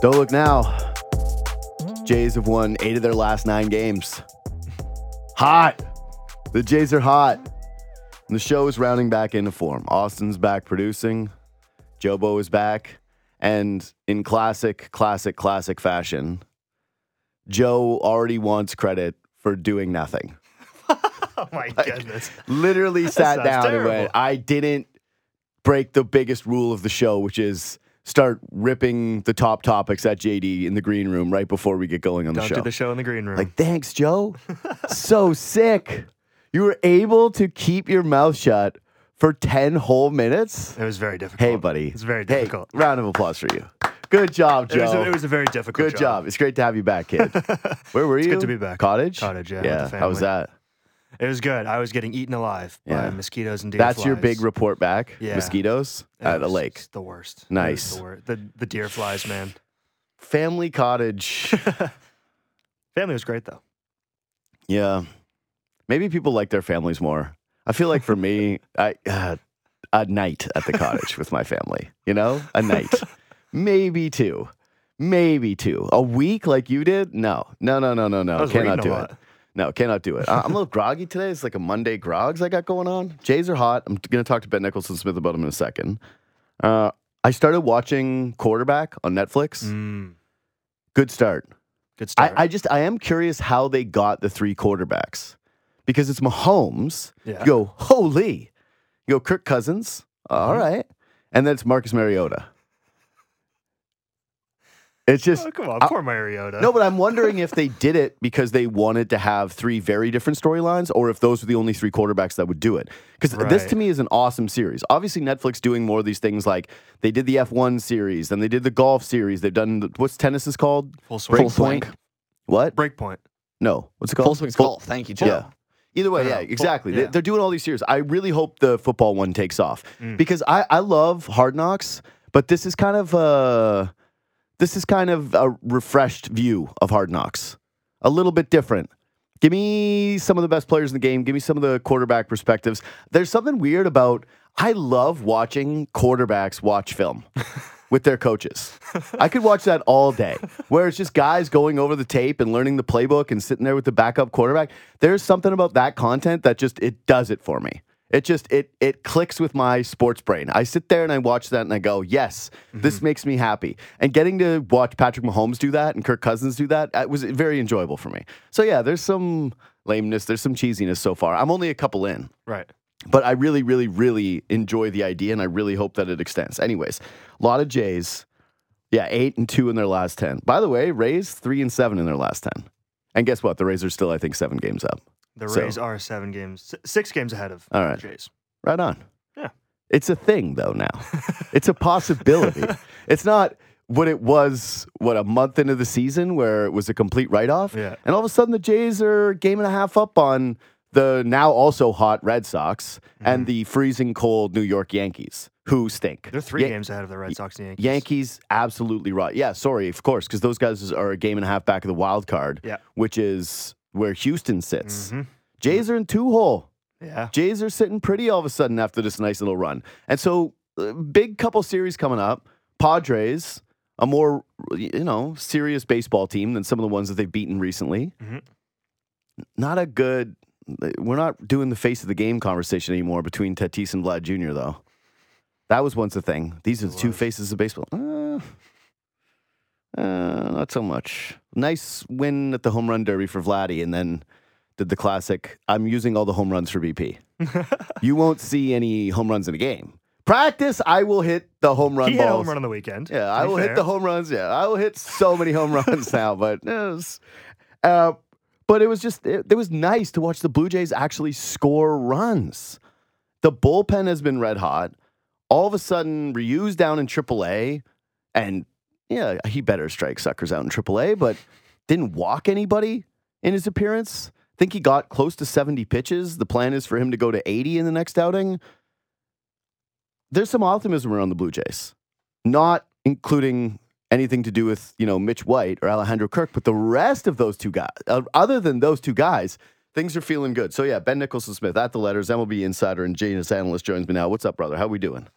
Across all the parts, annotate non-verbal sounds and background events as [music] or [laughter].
Don't look now. Jays have won eight of their last nine games. Hot. The Jays are hot. And the show is rounding back into form. Austin's back producing. Jobo is back. And in classic, classic, classic fashion, Joe already wants credit for doing nothing. [laughs] Oh my goodness. Literally sat down and went, I didn't break the biggest rule of the show, which is start ripping the top topics at JD in the green room right before we get going on the Don't show. do the show in the green room. Like, thanks, Joe. [laughs] so sick. You were able to keep your mouth shut for 10 whole minutes. it was very difficult. Hey, buddy. It's very Hey, difficult. round of applause for you. Good job, it, was Joe. a, it was a very difficult Good job. It's great to have you back, kid. [laughs] Where were you? good to be back. Cottage? Cottage, yeah, Yeah. the How was that? It was good. I was getting eaten alive Yeah. by mosquitoes and deer flies. That's your big report back. Yeah. Mosquitoes It at a lake. The worst. Nice. The, wor- the the deer flies, man. Family cottage. [laughs] Family was great though. yeah. Maybe people like their families more. I feel like for me, [laughs] I uh, a night at the cottage with my family. You know, a night, [laughs] maybe two, maybe two. A week like you did? No, no, no, no, no, no. Cannot do it. No, cannot do it. I- I'm a little groggy today. It's like a Monday grogs I got going on. Jays are hot. I'm going to talk to Ben Nicholson Smith about them in a second. Uh, I started watching Quarterback on Netflix. Mm, Good start. good I, start. I just I am curious how they got the three quarterbacks because it's Mahomes. Yeah. You go holy, you go Kirk Cousins. All Mhm. right, and then it's Marcus Mariota. It's just oh, come on, I- poor Mariota. no, but I'm wondering if they did it because they wanted to have three very different storylines, or if those were the only three quarterbacks that would do it. Because this to me is an awesome series. Obviously, Netflix doing more of these things like they did the F1 series, then they did the golf series. They've done the, what's tennis is called full swing. Full swing. Breakpoint. What? Breakpoint. No, what's it called? Full swing's golf. Thank you, Joe. Yeah. Either way, yeah, exactly. They, yeah. they're doing all these series. I really hope the football one takes off Mm. because I, I love Hard Knocks, but this is kind of a this is kind of a refreshed view of Hard Knocks, a little bit different. Give me some of the best players in the game. Give me some of the quarterback perspectives. There's something weird about. I love watching quarterbacks watch film [laughs] with their coaches. I could watch that all day, where it's just guys going over the tape and learning the playbook and sitting there with the backup quarterback. There's something about that content that just it does it for me. It just it it clicks with my sports brain. I sit there and I watch that and I go, yes, this makes me happy. And getting to watch Patrick Mahomes do that and Kirk Cousins do that uh, was very enjoyable for me. So yeah, there's some lameness, there's some cheesiness so far. I'm only a couple in Right. but I really, really, really enjoy the idea, and I really hope that it extends. Anyways, a lot of Jays, yeah, eight and two in their last ten. By the way, Rays three and seven in their last ten. And guess what? The Rays are still, I think, seven games up. The So- Rays are seven games, six games ahead of All the right. Jays. Right on. Yeah. It's a thing though now. [laughs] it's a possibility. it's not what it was. What a month into the season where it was a complete write off. Yeah. And all of a sudden, the Jays are game and a half up on the now also hot Red Sox and the freezing cold New York Yankees, who stink. Mm-hmm. They're three Yan- games ahead of the Red Sox and Yankees. Yankees absolutely right. Yeah, sorry, of course, because those guys are a game and a half back of the wild card, Yeah. which is where Houston sits. Mhm. Jays are in two hole. Yeah. Jays are sitting pretty all of a sudden after this nice little run. And so, uh, big couple series coming up. Padres, a more, you know, serious baseball team than some of the ones that they've beaten recently. Mhm. Not a good, we're not doing the face of the game conversation anymore between Tatis and Vlad Jr., though. That was once a thing. These are the two faces of baseball. Uh, uh, not so much. Nice win at the home run derby for Vladdy, and then did the classic. I'm using all the home runs for BP. [laughs] you won't see any home runs in a game. Practice, I will hit the home run he hit a home run on the weekend. Yeah, I will hit the home runs. Yeah, I will hit so many home [laughs] runs now. But it was, uh, but it was just it, it was nice to watch the Blue Jays actually score runs. The bullpen has been red hot. All of a sudden, Ryu's down in AAA, and yeah, he better strike suckers out in AAA, but didn't walk anybody in his appearance. I think he got close to 70 pitches. The plan is for him to go to 80 in the next outing. There's some optimism around the Blue Jays, not including anything to do with, you know, Mitch White or Alejandro Kirk, but the rest of those two guys, uh, other than those two guys, things are feeling good. So yeah, Ben Nicholson Smith at the letters, MLB insider and Janus analyst joins me now. What's up, brother? How are we doing?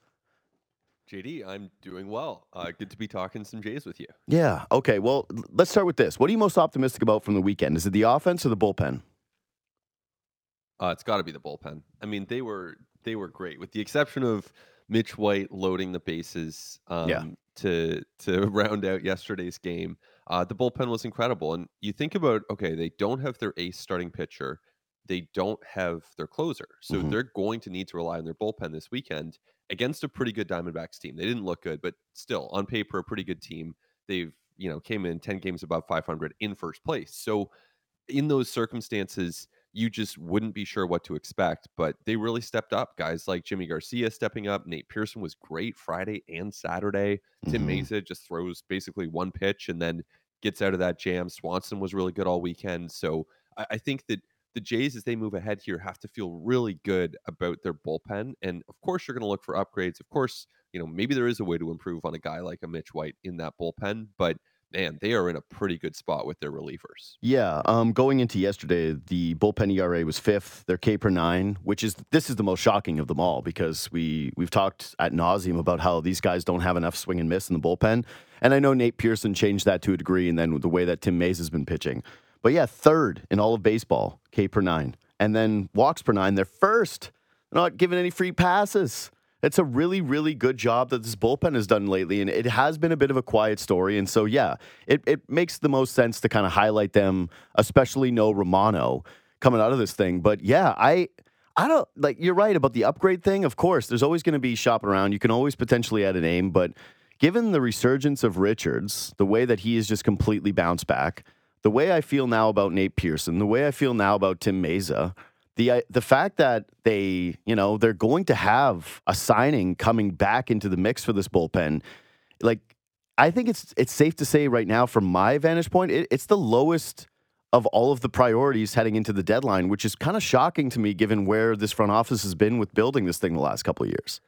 JD, I'm doing well. Uh, good to be talking some Jays with you. Yeah. Okay. Well, let's start with this. What are you most optimistic about from the weekend? Is it the offense or the bullpen? Uh, it's got to be the bullpen. I mean, they were they were great, with the exception of Mitch White loading the bases um, Yeah. to to [laughs] round out yesterday's game. Uh, the bullpen was incredible, and you think about okay, they don't have their ace starting pitcher, they don't have their closer, so Mhm. they're going to need to rely on their bullpen this weekend against a pretty good Diamondbacks team. They didn't look good, but still on paper a pretty good team. They've you know came in ten games above 500 in first place, so in those circumstances, you just wouldn't be sure what to expect. But they really stepped up. Guys like Yimi Garcia stepping up. Nate Pearson was great Friday and Saturday. Tim Mhm. Mayza just throws basically one pitch and then gets out of that jam. Swanson was really good all weekend. So I, I think that the Jays, as they move ahead here, have to feel really good about their bullpen. And of course, you're going to look for upgrades. Of course, you know, maybe there is a way to improve on a guy like a Mitch White in that bullpen. But man, they are in a pretty good spot with their relievers. Yeah. Um, going into yesterday, the bullpen ERA was fifth. Their K per nine, which is this is the most shocking of them all because we we've talked at nauseum about how these guys don't have enough swing and miss in the bullpen, and I know Nate Pearson changed that to a degree, and then the way that Tim Mays has been pitching. But yeah, third in all of baseball, K per nine, and then walks per nine. They're first. They're not giving any free passes. It's a really, really good job that this bullpen has done lately, and it has been a bit of a quiet story. And so, yeah, it, it makes the most sense to kind of highlight them, especially no Romano coming out of this thing. But yeah, I I don't like you're right about the upgrade thing. Of course, there's always going to be shopping around. You can always potentially add a name, but given the resurgence of Richards, the way that he has just completely bounced back, the way I feel now about Nate Pearson, the way I feel now about Tim Mayza, the uh, the fact that they, you know, they're going to have a signing coming back into the mix for this bullpen, like I think it's it's safe to say right now, from my vantage point, it, it's the lowest of all of the priorities heading into the deadline, which is kind of shocking to me given where this front office has been with building this thing the last couple of years.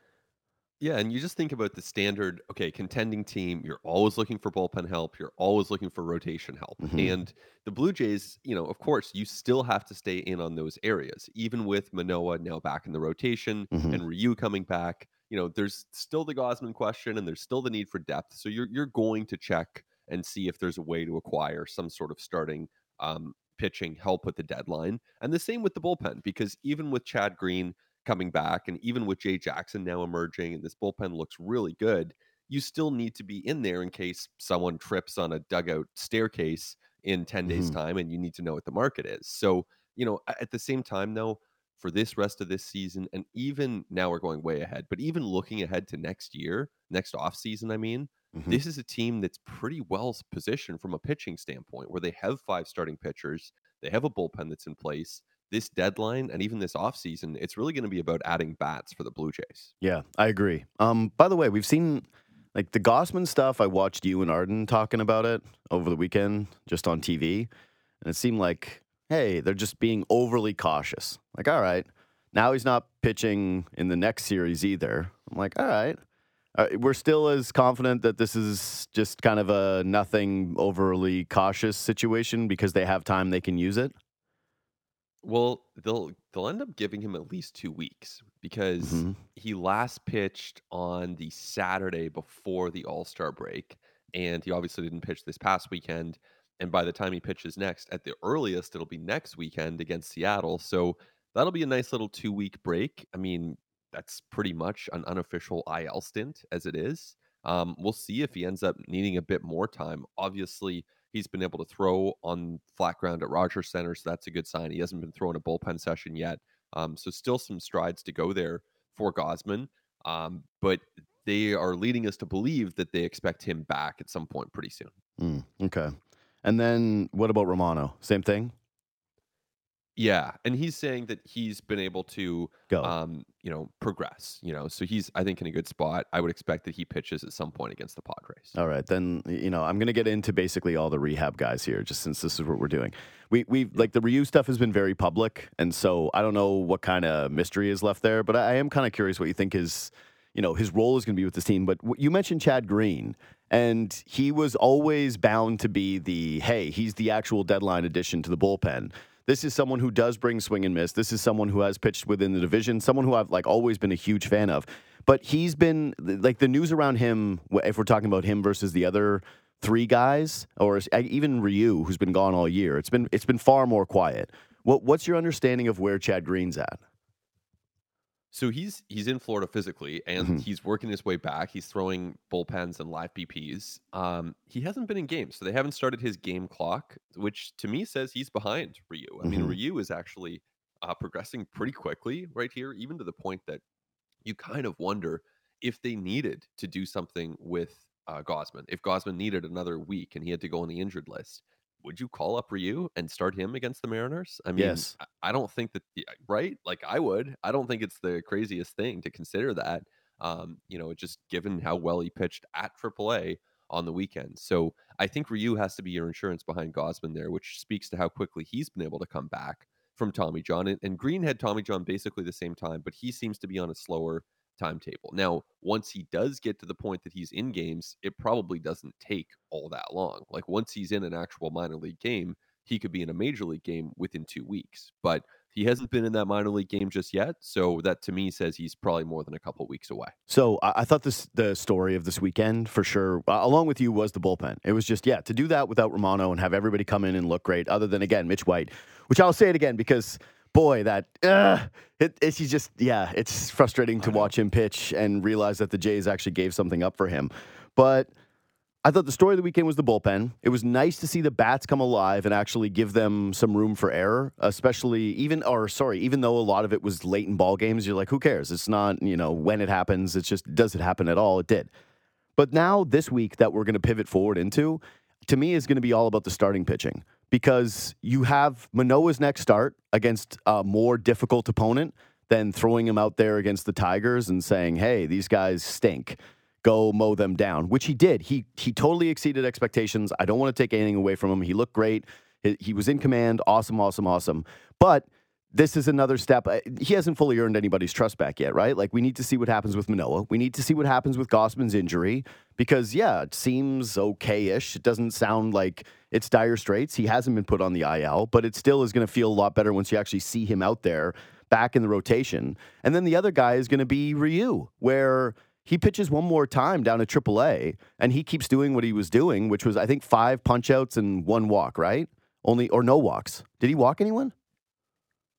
Yeah, and you just think about the standard, okay, contending team, you're always looking for bullpen help, you're always looking for rotation help. Mhm. And the Blue Jays, you know, of course, you still have to stay in on those areas. Even with Manoah now back in the rotation Mhm. and Ryu coming back, you know, there's still the Gausman question and there's still the need for depth. So you're you're going to check and see if there's a way to acquire some sort of starting um, pitching help with the deadline. And the same with the bullpen, because even with Chad Green coming back, and even with Jay Jackson now emerging, and this bullpen looks really good, you still need to be in there in case someone trips on a dugout staircase in 10 days' Mhm. time and you need to know what the market is. So, you know, at the same time, though, for this rest of this season, and even now we're going way ahead, but even looking ahead to next year, next off season, I mean, Mhm. this is a team that's pretty well positioned from a pitching standpoint where they have five starting pitchers, they have a bullpen that's in place. This deadline and even this offseason, it's really going to be about adding bats for the Blue Jays. Yeah, I agree. Um, by the way, we've seen like the Gausman stuff. I watched you and Arden talking about it over the weekend, just on TV, and it seemed like, hey, they're just being overly cautious. Like, all right, now he's not pitching in the next series either. I'm like, all right, uh, we're still as confident that this is just kind of a nothing overly cautious situation because they have time they can use it. Well, they'll they'll end up giving him at least two weeks because Mhm. he last pitched on the Saturday before the All Star break, and he obviously didn't pitch this past weekend. And by the time he pitches next, at the earliest, it'll be next weekend against Seattle. So that'll be a nice little two week break. I mean, that's pretty much an unofficial IL stint as it is. Um, we'll see if he ends up needing a bit more time. Obviously, he's been able to throw on flat ground at Rogers Center, so that's a good sign. He hasn't been throwing a bullpen session yet, um, so still some strides to go there for Gausman. Um, but they are leading us to believe that they expect him back at some point pretty soon. Mm, okay. And then what about Romano? Same thing. Yeah, and he's saying that he's been able to, Go. um, you know, progress. You know, so he's I think in a good spot. I would expect that he pitches at some point against the Padres. All right, then you know I'm going to get into basically all the rehab guys here, just since this is what we're doing. We we like the Ryu stuff has been very public, and so I don't know what kind of mystery is left there, but I am kind of curious what you think his, you know, his role is going to be with this team. But you mentioned Chad Green, and he was always bound to be the hey, he's the actual deadline addition to the bullpen. This is someone who does bring swing and miss. This is someone who has pitched within the division, someone who I've like always been a huge fan of. but he's been like the news around him. If we're talking about him versus the other three guys, or even Ryu, who's been gone all year, it's been it's been far more quiet. What what's your understanding of where Chad Green's at? So he's he's in Florida physically, and Mhm. he's working his way back. He's throwing bullpens and live BPs. Um, he hasn't been in games, so they haven't started his game clock, which to me says he's behind Ryu. I mean, Mhm. Ryu is actually uh, progressing pretty quickly right here, even to the point that you kind of wonder if they needed to do something with uh, Gausman. If Gausman needed another week and he had to go on the injured list, would you call up Ryu and start him against the Mariners? I mean, Yes. I- don't think that, right? Like I would. I don't think it's the craziest thing to consider that. Um, you know, just given how well he pitched at AAA on the weekend. So I think Ryu has to be your insurance behind Gausman there, which speaks to how quickly he's been able to come back from Tommy John. And, and Green had Tommy John basically the same time, but he seems to be on a slower timetable. Now, once he does get to the point that he's in games, it probably doesn't take all that long. Like once he's in an actual minor league game, he could be in a major league game within two weeks. But he hasn't been in that minor league game just yet. So that to me says he's probably more than a couple weeks away. So I, thought this the story of this weekend for sure, uh, along with you, was the bullpen. It was just yeah to do that without Romano and have everybody come in and look great. Other than again Mitch White, which I'll say it again because boy that uh, it, it's he's just yeah it's frustrating to watch him pitch and realize that the Jays actually gave something up for him, but. I thought the story of the weekend was the bullpen. It was nice to see the bats come alive and actually give them some room for error, especially even, or sorry, even though a lot of it was late in ball games. You're like, who cares? It's not, you know, when it happens. It's just, does it happen at all? It did. But now, this week that we're going to pivot forward into, to me, is going to be all about the starting pitching because you have Manoah's next start against a more difficult opponent than throwing him out there against the Tigers and saying, hey, these guys stink go mow them down, which he did. He he totally exceeded expectations. I don't want to take anything away from him. He looked great. He, he was in command. Awesome, awesome, awesome. But this is another step. Uh, He hasn't fully earned anybody's trust back yet, right? Like we need to see what happens with Manoah. We need to see what happens with Gausman's injury because yeah, it seems okay-ish. It doesn't sound like it's dire straits. He hasn't been put on the IL, but it still is going to feel a lot better once you actually see him out there back in the rotation. And then the other guy is going to be Ryu, where he pitches one more time down at AAA, and he keeps doing what he was doing, which was I think five punchouts and one walk, right? Only or no walks. Did he walk anyone?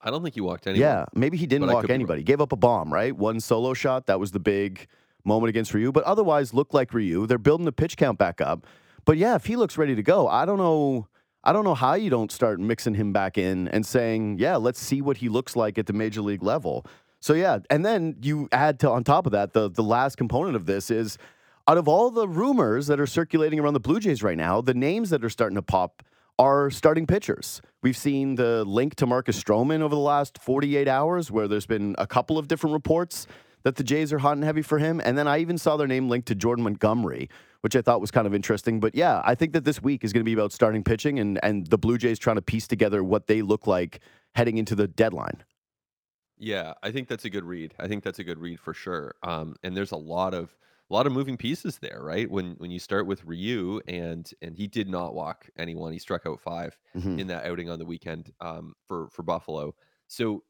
I don't think he walked anyone. Yeah, maybe he didn't walk could be wrong. anybody. Gave up a bomb, right? One solo shot. That was the big moment against Ryu. But otherwise, looked like Ryu. They're building the pitch count back up. But yeah, if he looks ready to go, I don't know. I don't know how you don't start mixing him back in and saying, yeah, let's see what he looks like at the major league level. So yeah, and then you add to on top of that the the last component of this is out of all the rumors that are circulating around the Blue Jays right now, the names that are starting to pop are starting pitchers. We've seen the link to Marcus Stroman over the last 48 hours, where there's been a couple of different reports that the Jays are hot and heavy for him. And then I even saw their name linked to Jordan Montgomery, which I thought was kind of interesting. But yeah, I think that this week is going to be about starting pitching and, and the Blue Jays trying to piece together what they look like heading into the deadline. Yeah, I think that's a good read. I think that's a good read for sure. Um, and there's a lot of a lot of moving pieces there, right? When when you start with Ryu and and he did not walk anyone. He struck out 5 Mhm. in that outing on the weekend um, for for Buffalo. So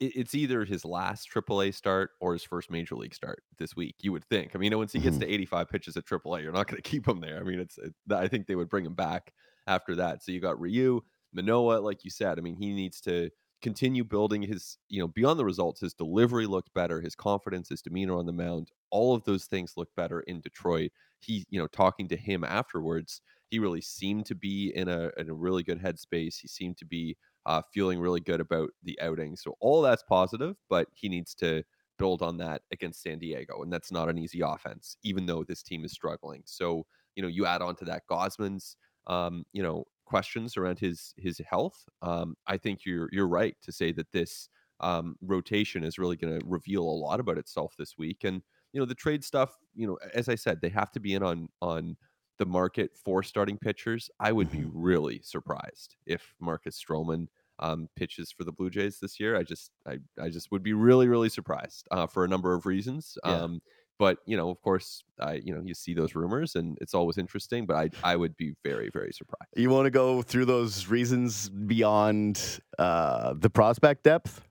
it's either his last AAA start or his first major league start this week. You would think. I mean, once he gets Mhm. to 85 pitches at AAA, you're not going to keep him there. I mean, it's it, I think they would bring him back after that. So you got Ryu, Manoah, like you said. I mean, he needs to continue building his, you know, beyond the results, his delivery looked better, his confidence, his demeanor on the mound, all of those things look better in Detroit. He, you know, talking to him afterwards, he really seemed to be in a in a really good headspace. He seemed to be uh, feeling really good about the outing. So all that's positive, but he needs to build on that against San Diego, and that's not an easy offense, even though this team is struggling. So you know, you add on to that Gausman's, um, you know, questions around his his health. Um, I think you're you're right to say that this um, rotation is really going to reveal a lot about itself this week. And you know, the trade stuff. You know, as I said, they have to be in on on the market for starting pitchers. I would be really surprised if Marcus Stroman um, pitches for the Blue Jays this year. I just I I just would be really really surprised uh, for a number of reasons. Yeah. Um, but you know, of course, I you know you see those rumors, and it's always interesting. But I I would be very very surprised. You want to go through those reasons beyond uh, the prospect depth?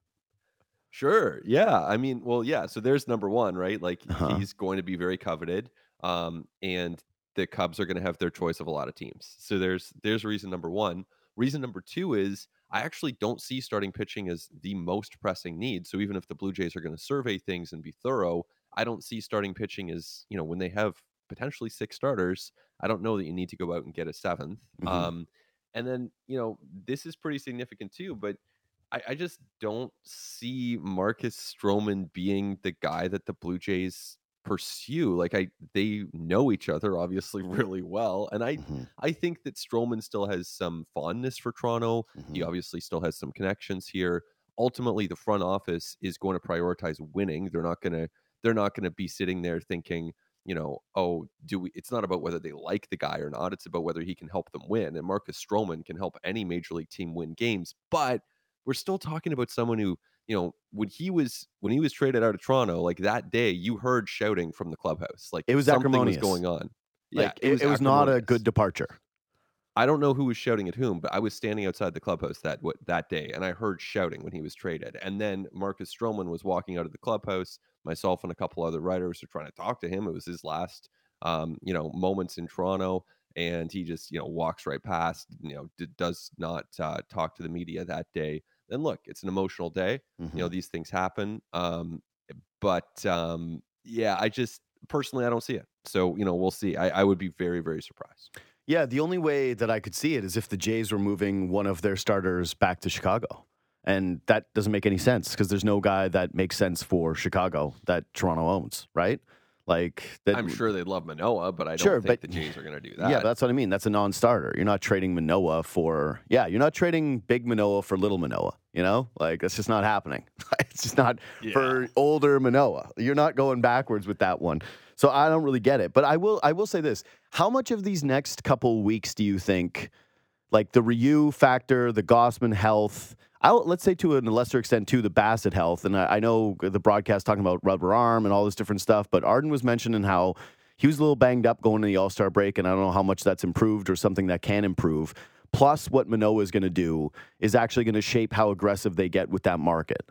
Sure. Yeah. I mean, well, yeah. So there's number one, right? Like Uh-huh. he's going to be very coveted, um, and the Cubs are going to have their choice of a lot of teams. So there's there's reason number one. Reason number two is I actually don't see starting pitching as the most pressing need. So even if the Blue Jays are going to survey things and be thorough, I don't see starting pitching as you know when they have potentially six starters. I don't know that you need to go out and get a 7th Mhm. Um, and then you know this is pretty significant too, but I, I just don't see Marcus Stroman being the guy that the Blue Jays pursue. Like I they know each other obviously [laughs] really well. And I Mhm, I think that Stroman still has some fondness for Toronto. He mhm. obviously still has some connections here. Ultimately, the front office is going to prioritize winning. They're not gonna they're not gonna be sitting there thinking, you know, oh, do we it's not about whether they like the guy or not. It's about whether he can help them win. And Marcus Stroman can help any major league team win games. But we're still talking about someone who, you know, when he was when he was traded out of Toronto, like that day, you heard shouting from the clubhouse. Like It was something was going on. Like it, it was not a good departure. I don't know who was shouting at whom, but I was standing outside the clubhouse that what that day, and I heard shouting when he was traded. And then Marcus Stroman was walking out of the clubhouse. Myself and a couple other writers were trying to talk to him. It was his last, um, you know, moments in Toronto, and he just, you know, walks right past. You know, d- does not uh, talk to the media that day. Then look, it's an emotional day. Mhm. You know, these things happen. Um, but um, yeah, I just personally I don't see it. So you know, we'll see. I, I would be very very surprised. Yeah, the only way that I could see it is if the Jays were moving one of their starters back to Chicago. And that doesn't make any sense because there's no guy that makes sense for Chicago that Toronto owns, right? Like that I'm sure they'd love Manoah, but I don't Sure, think but- the Jays are going to do that. Yeah, that's what I mean. That's a non-starter. You're not trading Manoah for yeah, you're not trading big Manoah for little Manoah, you know? Like that's just not happening. [laughs] it's just not for older Manoah. You're not going backwards with that one. So I don't really get it. But I will I will say this. How much of these next couple weeks do you think like the Ryu factor, the Gausman health, Let's say to a lesser extent to the Bassitt health. And I, I know the broadcast talking about rubber arm and all this different stuff, but Arden was mentioning how he was a little banged up going to the All Star break, and I don't know how much that's improved or something that can improve. Plus, what Manoah is going to do is actually going to shape how aggressive they get with that market.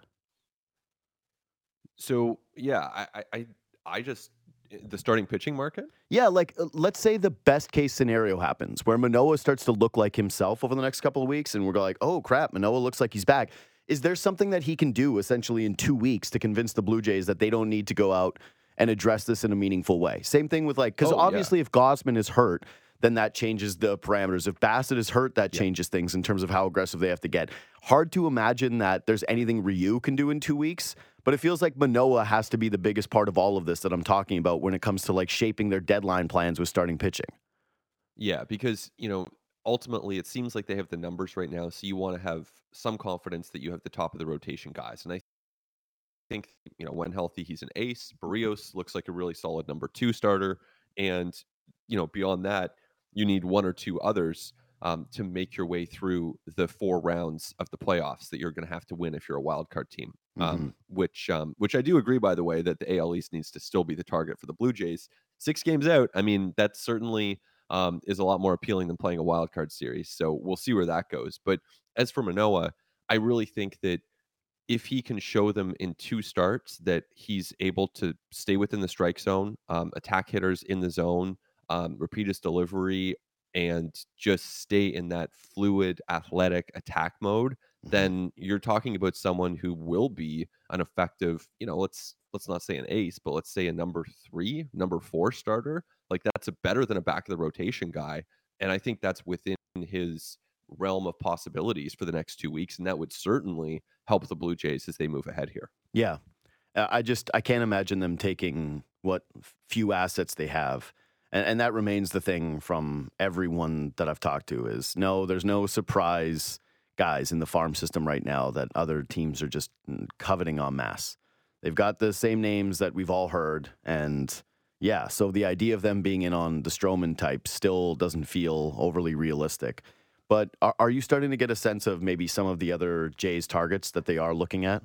So yeah, I, I, I, just the starting pitching market. Yeah, like uh, let's say the best case scenario happens where Manoah starts to look like himself over the next couple of weeks, and we're like, oh crap, Manoah looks like he's back. Is there something that he can do essentially in two weeks to convince the Blue Jays that they don't need to go out and address this in a meaningful way? Same thing with like, because Oh, yeah. obviously if Gausman is hurt, then that changes the parameters. If Bassitt is hurt, that Yeah. changes things in terms of how aggressive they have to get. Hard to imagine that there's anything Ryu can do in two weeks, but it feels like Manoah has to be the biggest part of all of this that I'm talking about when it comes to like shaping their deadline plans with starting pitching. Yeah, because you know ultimately it seems like they have the numbers right now, so you want to have some confidence that you have the top of the rotation guys, and I think you know when healthy he's an ace. Berrios looks like a really solid number two starter, and you know beyond that you need one or two others um, to make your way through the four rounds of the playoffs that you're going to have to win if you're a wild card team. Um, which um, which I do agree, by the way, that the AL East needs to still be the target for the Blue Jays. Six games out, I mean, that certainly um, is a lot more appealing than playing a wild card series. So we'll see where that goes. But as for Manoah, I really think that if he can show them in two starts that he's able to stay within the strike zone, um, attack hitters in the zone, um, repeat his delivery, and just stay in that fluid, athletic attack mode. Then you're talking about someone who will be an effective, you know, let's let's not say an ace, but let's say a number three, number four starter. Like that's a better than a back of the rotation guy, and I think that's within his realm of possibilities for the next two weeks, and that would certainly help the Blue Jays as they move ahead here. Yeah. Uh, I just I can't imagine them taking what few assets they have. And, and that remains the thing from everyone that I've talked to is no, there's no surprise guys in the farm system right now that other teams are just mm, coveting en masse. They've got the same names that we've all heard. And yeah, so the idea of them being in on the Stroman type still doesn't feel overly realistic. But are, are you starting to get a sense of maybe some of the other Jays targets that they are looking at?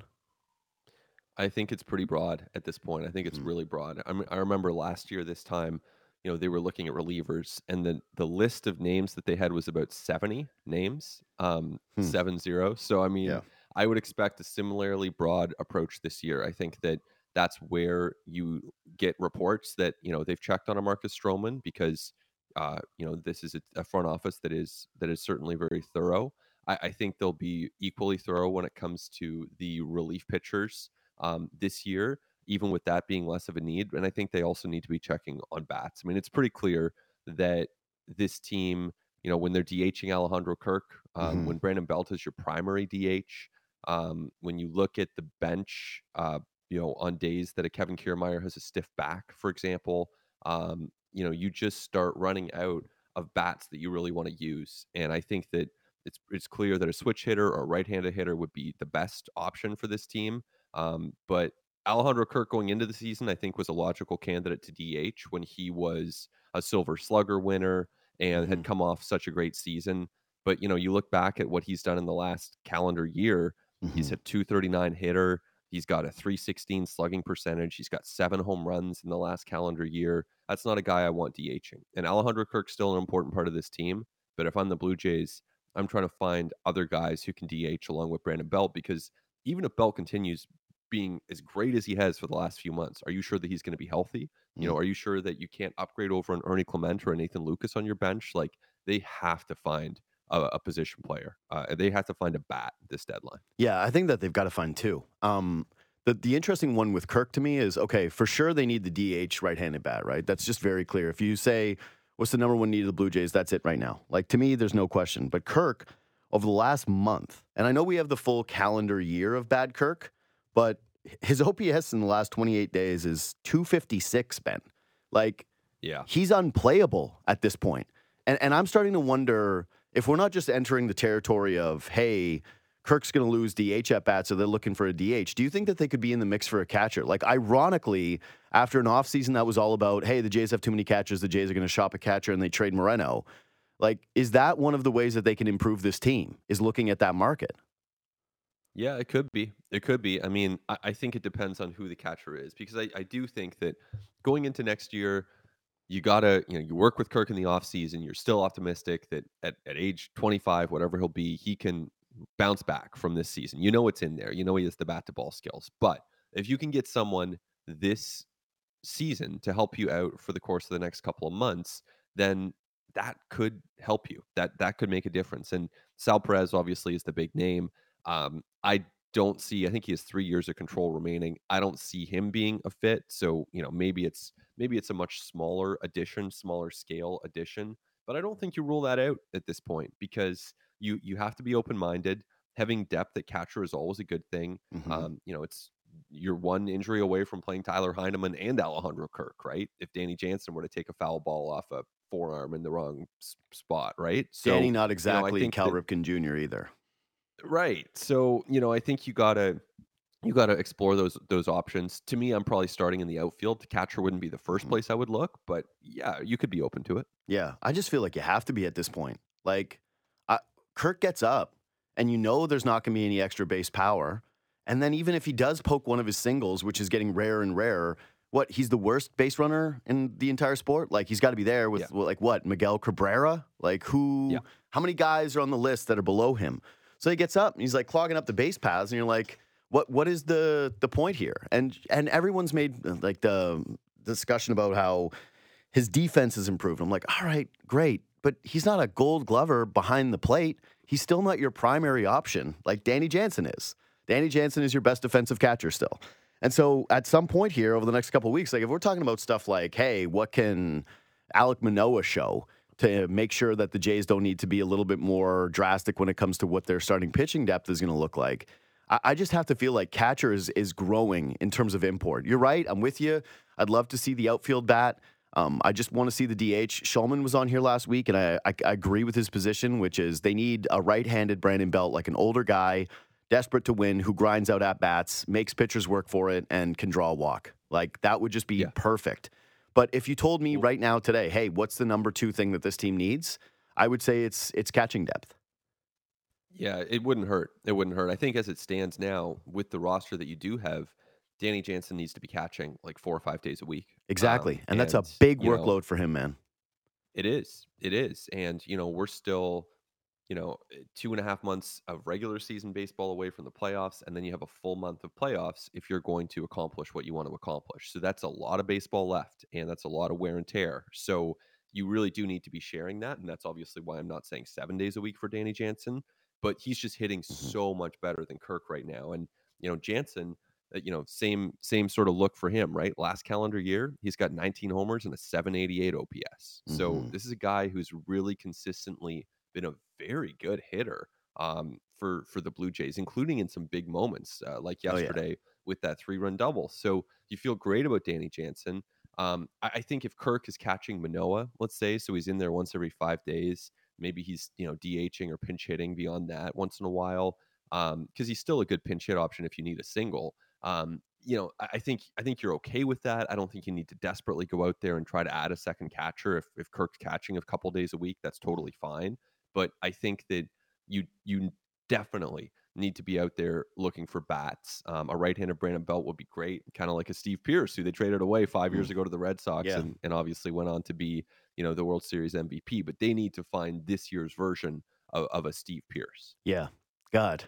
I think it's pretty broad at this point. I think it's Mhm. really broad. I, mean, I remember last year this time, you know, they were looking at relievers, and the the list of names that they had was about seventy names, um, Hmm. seven zero. So I mean, Yeah. I would expect a similarly broad approach this year. I think that that's where you get reports that you know they've checked on a Marcus Stroman because uh, you know this is a, a, front office that is that is certainly very thorough. I, I, think they'll be equally thorough when it comes to the relief pitchers um, this year, even with that being less of a need. And I think they also need to be checking on bats. I mean, it's pretty clear that this team, you know, when they're DHing Alejandro Kirk, um, mm-hmm. when Brandon Belt is your primary DH, um, when you look at the bench, uh, you know, on days that a Kevin Kiermaier has a stiff back, for example, um, you know, you just start running out of bats that you really want to use. And I think that it's it's clear that a switch hitter or a right-handed hitter would be the best option for this team. Um, but Alejandro Kirk going into the season, I think, was a logical candidate to DH when he was a Silver Slugger winner and mm-hmm. had come off such a great season. But you know, you look back at what he's done in the last calendar year. Mm-hmm. He's a 239 hitter. He's got a 316 slugging percentage. He's got seven home runs in the last calendar year. That's not a guy I want DHing. And Alejandro Kirk's still an important part of this team. But if I'm the Blue Jays, I'm trying to find other guys who can DH along with Brandon Belt because even if Belt continues being as great as he has for the last few months, are you sure that he's going to be healthy? You know, mm. are you sure that you can't upgrade over an Ernie Clement or a Nathan Lukes on your bench? Like they have to find a, a position player. Uh, they have to find a bat this deadline. Yeah, I think that they've got to find two. Um, the the interesting one with Kirk to me is okay. For sure, they need the DH right-handed bat. Right, that's just very clear. If you say what's the number one need of the Blue Jays, that's it right now. Like to me, there's no question. But Kirk over the last month, and I know we have the full calendar year of bad Kirk, but his OPS in the last 28 days is 256, Ben. Like, yeah, he's unplayable at this point. And, and I'm starting to wonder if we're not just entering the territory of, hey, Kirk's going to lose DH at bats, so they're looking for a DH. Do you think that they could be in the mix for a catcher? Like, ironically, after an offseason that was all about, hey, the Jays have too many catchers, the Jays are going to shop a catcher and they trade Moreno. Like, is that one of the ways that they can improve this team? Is looking at that market? Yeah, it could be. It could be. I mean, I, I think it depends on who the catcher is because I, I do think that going into next year, you gotta, you know, you work with Kirk in the offseason, you're still optimistic that at, at age 25, whatever he'll be, he can bounce back from this season. You know it's in there. You know he has the bat to ball skills. But if you can get someone this season to help you out for the course of the next couple of months, then that could help you. That that could make a difference. And Sal Perez obviously is the big name. Um, I don't see. I think he has three years of control remaining. I don't see him being a fit. So you know maybe it's maybe it's a much smaller addition, smaller scale addition. But I don't think you rule that out at this point because you you have to be open minded. Having depth at catcher is always a good thing. Mm-hmm. Um, you know, it's you're one injury away from playing Tyler Heineman and Alejandro Kirk, right? If Danny Jansen were to take a foul ball off a forearm in the wrong spot, right? So, Danny, not exactly you know, Cal that, Ripken Jr. either. Right. So, you know, I think you gotta you gotta explore those those options. To me, I'm probably starting in the outfield. The catcher wouldn't be the first mm-hmm. place I would look, but yeah, you could be open to it. Yeah. I just feel like you have to be at this point. Like Kirk gets up and you know there's not going to be any extra base power. And then even if he does poke one of his singles, which is getting rarer and rarer, what he's the worst base runner in the entire sport. Like he's got to be there with yeah. like what Miguel Cabrera. Like who? Yeah. How many guys are on the list that are below him? So he gets up and he's like clogging up the base paths, and you're like, what? What is the the point here? And and everyone's made like the discussion about how his defense has improved. I'm like, all right, great but he's not a gold glover behind the plate. He's still not your primary option like Danny Jansen is. Danny Jansen is your best defensive catcher still. And so at some point here over the next couple weeks, like if we're talking about stuff like, hey, what can Alek Manoah show to make sure that the Jays don't need to be a little bit more drastic when it comes to what their starting pitching depth is going to look like? I, I just have to feel like catcher is, is growing in terms of import. You're right. I'm with you. I'd love to see the outfield bat. Um, I just want to see the DH. Shulman was on here last week, and I, I, I agree with his position, which is they need a right-handed Brandon Belt, like an older guy, desperate to win, who grinds out at bats, makes pitchers work for it, and can draw a walk. Like that would just be yeah. perfect. But if you told me right now today, hey, what's the number two thing that this team needs? I would say it's it's catching depth. Yeah, it wouldn't hurt. It wouldn't hurt. I think as it stands now, with the roster that you do have, Danny Jansen needs to be catching like four or five days a week. Exactly. Um, and, and, that's a big workload know, for him, man. It is. It is. And, you know, we're still you know, eh, two and a half months of regular season baseball away from the playoffs, and then you have a full month of playoffs if you're going to accomplish what you want to accomplish. So that's a lot of baseball left, and that's a lot of wear and tear. So you really do need to be sharing that, and that's obviously why I'm not saying seven days a week for Danny Jansen, but he's just hitting Mhm. so much better than Kirk right now. And you know, Jansen, uh, you know, same same sort of look for him, right? Last calendar year, he's got 19 homers and a 788 OPS. So Mhm. this is a guy who's really consistently been a very good hitter um, for for the Blue Jays, including in some big moments uh, like Oh, yeah. yesterday with that three run double. So you feel great about Danny Jansen. Um, I, I think if Kirk is catching Manoah, let's say, so he's in there once every five days, maybe he's you know DHing or pinch hitting beyond that once in a while, because he's still a good pinch hit option if you need a single. Um, you know, I, I think I think you're okay with that. I don't think you need to desperately go out there and try to add a second catcher if if Kirk's catching a couple days a week. That's totally fine. But I think that you you definitely need to be out there looking for bats. Um, a right-handed Brandon Belt would be great, kind of like a Steve Pearce, who they traded away five years ago to the Red Sox, Yeah. and, and obviously went on to be you know the World Series MVP. But they need to find this year's version of, of a Steve Pearce. Yeah. God.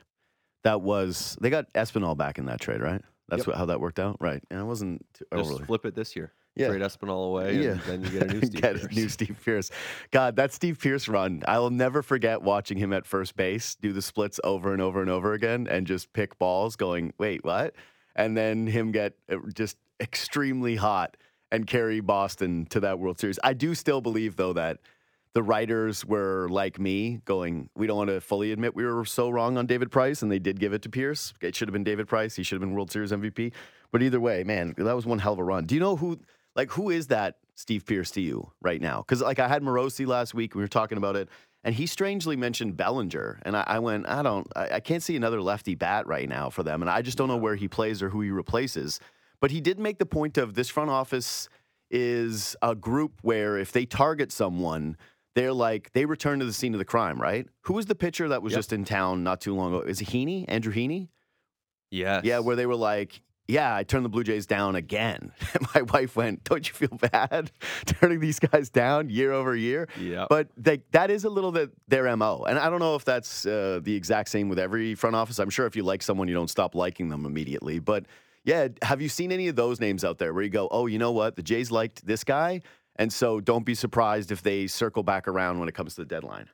That was they got Espinal back in that trade, right? That's Yep. what, how that worked out, right? And it wasn't too Just overly. flip it this year. Yeah. Trade Espinal away, Yeah. and then you get a new [laughs] Steve Get Pearce. new Steve Pearce. God, that Steve Pearce run, I will never forget watching him at first base do the splits over and over and over again and just pick balls going, wait, what? And then him get uh, just extremely hot and carry Boston to that World Series. I do still believe, though, that the writers were like me, going, we don't want to fully admit we were so wrong on David Price, and they did give it to Pearce. It should have been David Price. He should have been World Series MVP. But either way, man, that was one hell of a run. Do you know who, like, who is that Steve Pearce to you right now? Because, like, I had Morosi last week. We were talking about it, and he strangely mentioned Bellinger. And I, I went, I don't, I, I can't see another lefty bat right now for them. And I just don't know where he plays or who he replaces. But he did make the point of this front office is a group where if they target someone, they're like they return to the scene of the crime, right? Who was the pitcher that was Yep. just in town not too long ago? Is it Heaney? Andrew Heaney? Yes. Yeah, where they were like, yeah, I turned the Blue Jays down again. And [laughs] my wife went, don't you feel bad [laughs] turning these guys down year over year? Yeah. But they, that is a little bit their MO. And I don't know if that's uh, the exact same with every front office. I'm sure if you like someone, you don't stop liking them immediately. But yeah, have you seen any of those names out there where you go, oh, you know what? The Jays liked this guy. And so don't be surprised if they circle back around when it comes to the deadline.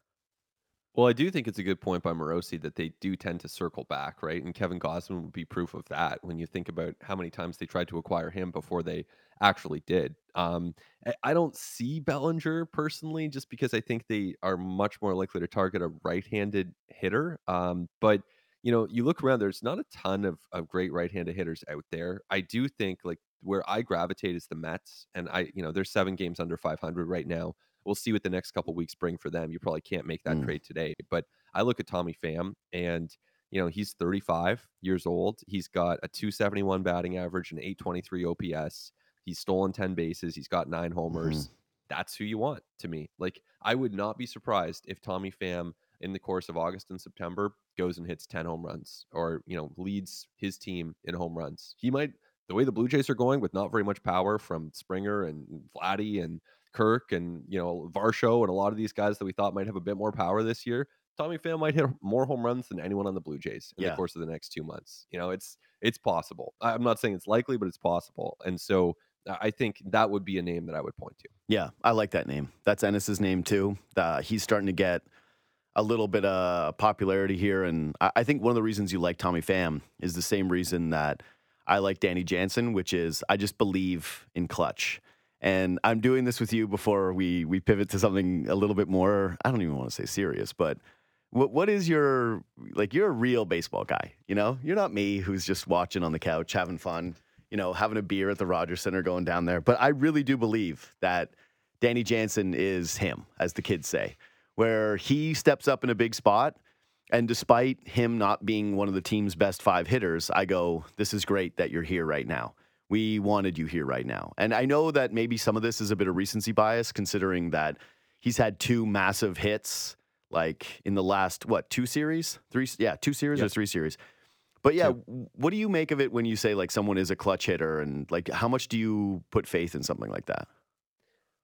Well, I do think it's a good point by Morosi that they do tend to circle back, right? And Kevin Gausman would be proof of that when you think about how many times they tried to acquire him before they actually did. Um, I- don't see Bellinger personally, just because I think they are much more likely to target a right-handed hitter. Um, but you know, you look around, there's not a ton of, of great right-handed hitters out there. I do think like where I gravitate is the Mets, and I, you know, they're seven games under 500 right now we'll see what the next couple weeks bring for them. You probably can't make that Mm. trade today, but I look at Tommy Pham and you know, he's 35 years old. He's got a 271 batting average and 823 OPS. He's stolen 10 bases. He's got nine homers. That's who you want to me. Like, I would not be surprised if Tommy Pham in the course of August and September goes and hits 10 home runs or, you know, leads his team in home runs. He might, the way the Blue Jays are going with not very much power from Springer and Vladdy and Kirk and you know Varsho and a lot of these guys that we thought might have a bit more power this year. Tommy Pham might hit more home runs than anyone on the Blue Jays in Yeah. the course of the next two months. You know, it's it's possible. I'm not saying it's likely, but it's possible. And so I I think that would be a name that I would point to. Yeah, I like that name. That's Ennis's name too. Uh, he's starting to get a little bit of popularity here, and I, I think one of the reasons you like Tommy Pham is the same reason that I like Danny Jansen, which is I just believe in clutch. And I'm doing this with you before we we pivot to something a little bit more. I don't even want to say serious, but what what is your like? You're a real baseball guy, you know. You're not me, who's just watching on the couch, having fun, you know, having a beer at the Rogers Center, going down there. But I really do believe that Danny Jansen is him, as the kids say, where he steps up in a big spot. And despite him not being one of the team's best five hitters, I go, this is great that you're here right now. We wanted you here right now. And I know that maybe some of this is a bit of recency bias, considering that he's had two massive hits, like in the last, what, two series? Three, yeah, two series or three series. But yeah, what do you make of it when you say like someone is a clutch hitter and like how much do you put faith in something like that?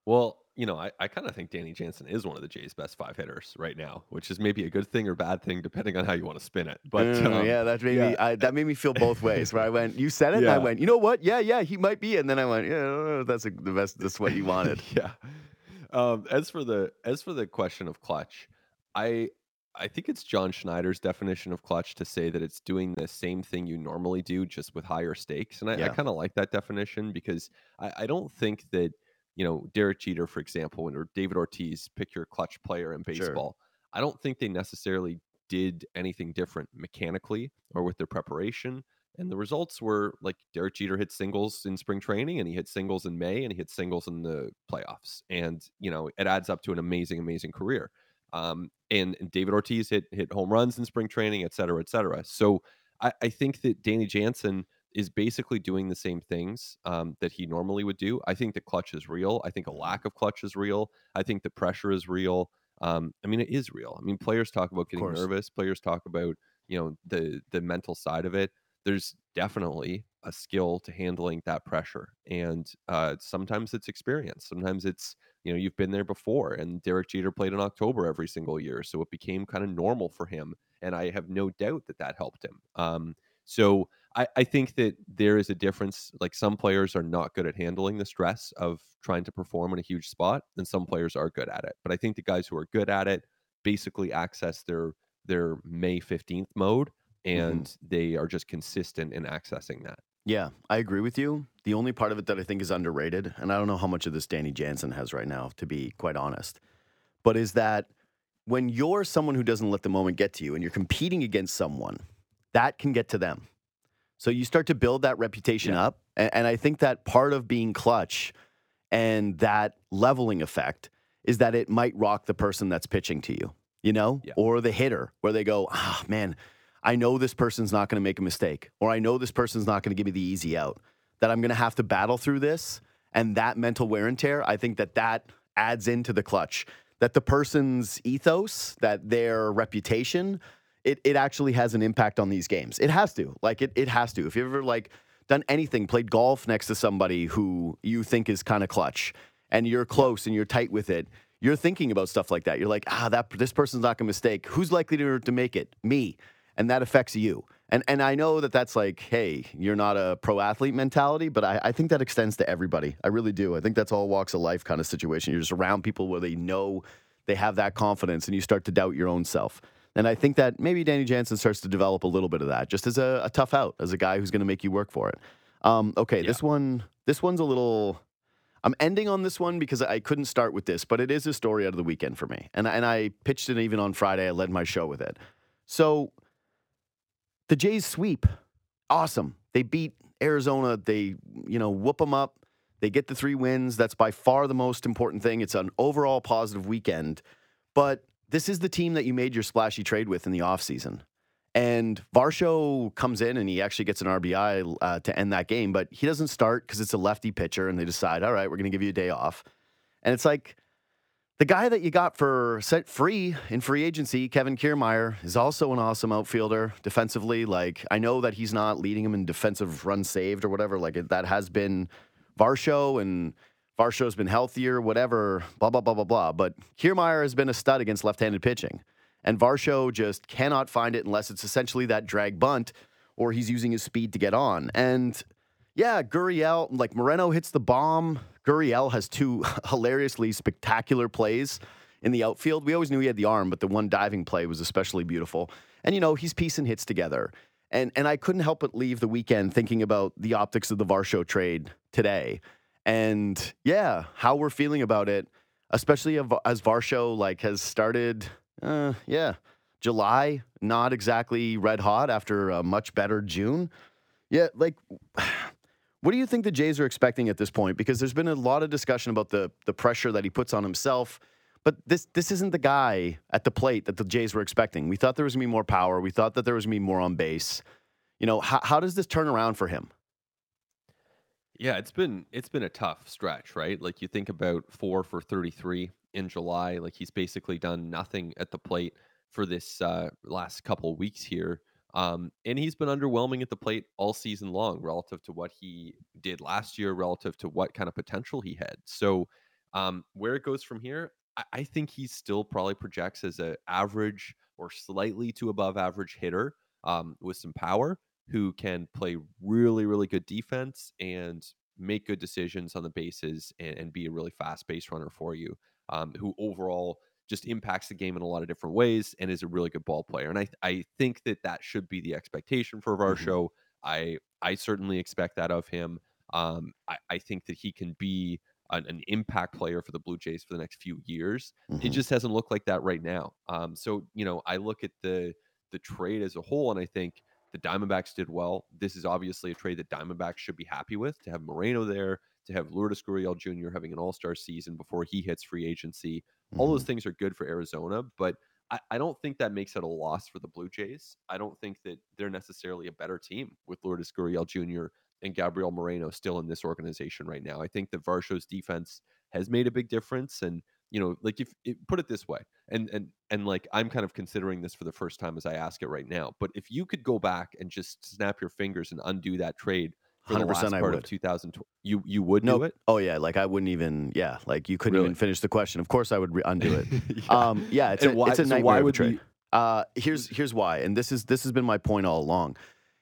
Well, you know, I, I kind of think Danny Jansen is one of the Jays' best five hitters right now, which is maybe a good thing or bad thing depending on how you want to spin it. But Mm, um, yeah, that made me. I, that made me feel both ways. Where I went, you said it, and I went, you know what? Yeah, yeah, he might be, and then I went, yeah, I don't know if that's a, the best. That's what you wanted. [laughs] yeah. Um, as for the as for the question of clutch, I I think it's John Schneider's definition of clutch to say that it's doing the same thing you normally do, just with higher stakes. And I, I kind of like that definition because I, I don't think that you know Derek Jeter, for example, or David Ortiz, pick your clutch player in Sure. baseball. I don't think they necessarily did anything different mechanically or with their preparation. And the results were like Derek Jeter hit singles in spring training and he hit singles in May and he hit singles in the playoffs. And, you know, it adds up to an amazing, amazing career. Um, and, and David Ortiz hit hit home runs in spring training, et cetera, et cetera. So I, I think that Danny Jansen is basically doing the same things um, that he normally would do. I think the clutch is real. I think a lack of clutch is real. I think the pressure is real. Um, I mean, it is real. I mean, players talk about getting nervous. Players talk about you know the the mental side of it. There's definitely a skill to handling that pressure, and uh, sometimes it's experience. Sometimes it's you know you've been there before. And Derek Jeter played in October every single year, so it became kind of normal for him. And I have no doubt that that helped him. Um, so I, I think that there is a difference. Like some players are not good at handling the stress of trying to perform in a huge spot, and some players are good at it. But I think the guys who are good at it basically access their their May fifteenth mode, mm-hmm. and they are just consistent in accessing that. Yeah, I agree with you. The only part of it that I think is underrated, and I don't know how much of this Danny Jansen has right now, to be quite honest, but is that when you're someone who doesn't let the moment get to you and you're competing against someone, that can get to them. So you start to build that reputation Yeah. up. And, and I think that part of being clutch and that leveling effect is that it might rock the person that's pitching to you, you know, Yeah. or the hitter where they go, ah, man, I know this person's not going to make a mistake, or I know this person's not going to give me the easy out, that I'm going to have to battle through this. And that mental wear and tear, I think that that adds into the clutch, that the person's ethos, that their reputation, it, it actually has an impact on these games. It has to. Like, it, it has to. If you've ever, like, done anything, played golf next to somebody who you think is kind of clutch, and you're close and you're tight with it, you're thinking about stuff like that. You're like, ah, that this person's not going to mistake. Who's likely to, to make it? Me. And that affects you. And and I know that that's like, hey, you're not a pro athlete mentality, but I, I think that extends to everybody. I really do. I think that's all walks of life kind of situation. You're just around people where they know they have that confidence, and you start to doubt your own self. And I think that maybe Danny Jansen starts to develop a little bit of that, just as a, a tough out, as a guy who's going to make you work for it. Um, okay, this one, this one's a little. I'm ending on this one because I couldn't start with this, but it is a story out of the weekend for me, and and I pitched it even on Friday. I led my show with it. So the Jays sweep, awesome. They beat Arizona. They you know whoop them up. They get the three wins. That's by far the most important thing. It's an overall positive weekend, but this is the team that you made your splashy trade with in the offseason. And Varsho comes in and he actually gets an RBI uh, to end that game, but he doesn't start because it's a lefty pitcher, and they decide, all right, we're going to give you a day off. And it's like the guy that you got for set free in free agency, Kevin Kiermaier, is also an awesome outfielder defensively. Like I know that he's not leading him in defensive runs saved or whatever. Like that has been Varsho and Varsho's been healthier, whatever, blah, blah, blah, blah, blah. But Kiermaier has been a stud against left handed pitching. And Varsho just cannot find it unless it's essentially that drag bunt or he's using his speed to get on. And yeah, Gurriel, like Moreno hits the bomb. Gurriel has two [laughs] hilariously spectacular plays in the outfield. We always knew he had the arm, but the one diving play was especially beautiful. And you know, he's piecing hits together. And and I couldn't help but leave the weekend thinking about the optics of the Varsho trade today. And yeah, how we're feeling about it, especially as Varsho like has started uh yeah, July not exactly red hot after a much better June. Yeah, like [sighs] what do you think the Jays are expecting at this point? Because there's been a lot of discussion about the the pressure that he puts on himself. But this this isn't the guy at the plate that the Jays were expecting. We thought there was gonna be more power. We thought that there was gonna be more on base. You know, how, how does this turn around for him? Yeah, it's been it's been a tough stretch, right? Like you think about four for thirty three in July. Like he's basically done nothing at the plate for this uh, last couple weeks here, um, and he's been underwhelming at the plate all season long relative to what he did last year, relative to what kind of potential he had. So Um, where it goes from here, I, I think he still probably projects as a average or slightly to above average hitter um, with some power who can play really, really good defense and make good decisions on the bases and, and be a really fast base runner for you. Um, who overall just impacts the game in a lot of different ways and is a really good ball player. And I I think that that should be the expectation for Varsho. Mm-hmm. I I certainly expect that of him. Um, I, I think that he can be an, an, impact player for the Blue Jays for the next few years. Mm-hmm. It just hasn't looked like that right now. Um, so you know, I look at the the trade as a whole, and I think the Diamondbacks did well. This is obviously a trade that Diamondbacks should be happy with to have Moreno there, to have Lourdes Gurriel Jr. having an All Star season before he hits free agency. Mm-hmm. All those mm-hmm. things are good for Arizona, but I, I, don't think that makes it a loss for the Blue Jays. I don't think that they're necessarily a better team with Lourdes Gurriel Jr. and Gabriel Moreno still in this organization right now. I think that Varsho's defense has made a big difference, and you know, like if it, put it this way, and and and like I'm kind of considering this for the first time as I ask it right now. But if you could go back and just snap your fingers and undo that trade Hundred percent, I would. Of 2020, you you would nope. do it? Oh yeah, like I wouldn't even. Yeah, like you couldn't really? even finish the question. Of course, I would re- undo it. [laughs] yeah. Um, yeah, it's and a, why, it's a nightmare. So why would trade. Uh, here's here's why, and this is this has been my point all along,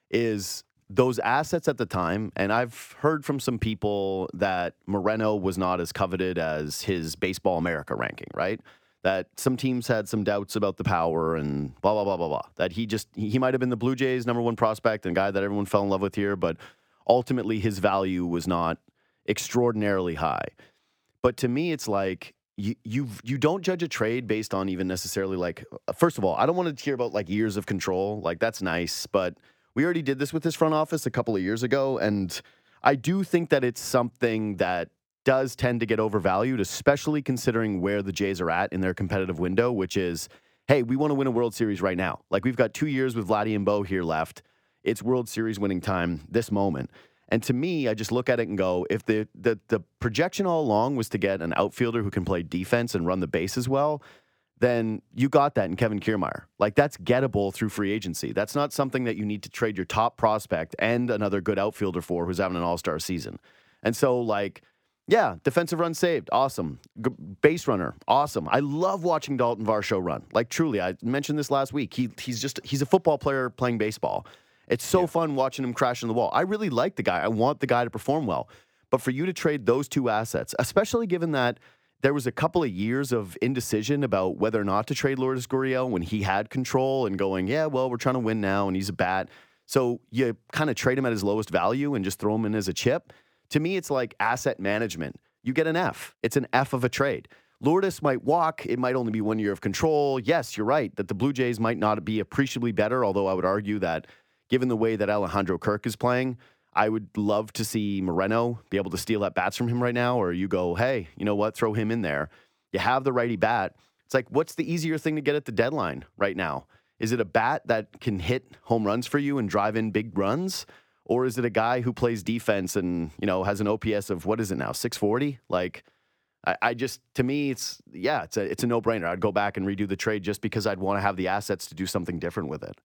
is those assets at the time, and I've heard from some people that Moreno was not as coveted as his Baseball America ranking, right? That some teams had some doubts about the power and blah blah blah blah blah. That he just he might have been the Blue Jays' number one prospect and guy that everyone fell in love with here, but ultimately his value was not extraordinarily high. But to me, it's like you you you don't judge a trade based on even necessarily like first of all, I don't want to hear about like years of control. Like that's nice, but we already did this with this front office a couple of years ago, and I do think that it's something that does tend to get overvalued, especially considering where the Jays are at in their competitive window, which is, hey, we want to win a World Series right now. Like we've got two years with Vladdy and Bo here left it's World Series winning time this moment. And to me, I just look at it and go, if the, the the projection all along was to get an outfielder who can play defense and run the bases well, then you got that in Kevin Kiermaier. Like that's gettable through free agency. That's not something that you need to trade your top prospect and another good outfielder for who's having an all-star season. And so like yeah, defensive run saved. Awesome. G- base runner. Awesome. I love watching Daulton Varsho run. Like truly, I mentioned this last week. He he's just he's a football player playing baseball. It's so yeah. fun watching him crash in the wall. I really like the guy. I want the guy to perform well. But for you to trade those two assets, especially given that there was a couple of years of indecision about whether or not to trade Lourdes Gurriel when he had control and going, yeah, well, we're trying to win now and he's a bat. So you kind of trade him at his lowest value and just throw him in as a chip. To me, it's like asset management. You get an F. It's an F of a trade. Lourdes might walk. It might only be one year of control. Yes, you're right that the Blue Jays might not be appreciably better, although I would argue that given the way that Alejandro Kirk is playing, I would love to see Moreno be able to steal at bats from him right now, or you go, hey, you know what, throw him in there. You have the righty bat. It's like, what's the easier thing to get at the deadline right now? Is it a bat that can hit home runs for you and drive in big runs? Or is it a guy who plays defense and, you know, has an OPS of what is it now, 640? Like, I, I just, to me, it's, yeah, it's a, it's a no brainer. I'd go back and redo the trade just because I'd want to have the assets to do something different with it.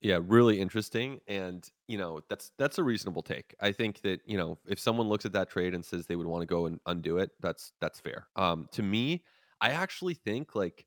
Yeah, really interesting, and you know that's that's a reasonable take. I think that you know if someone looks at that trade and says they would want to go and undo it, that's that's fair. Um, to me, I actually think like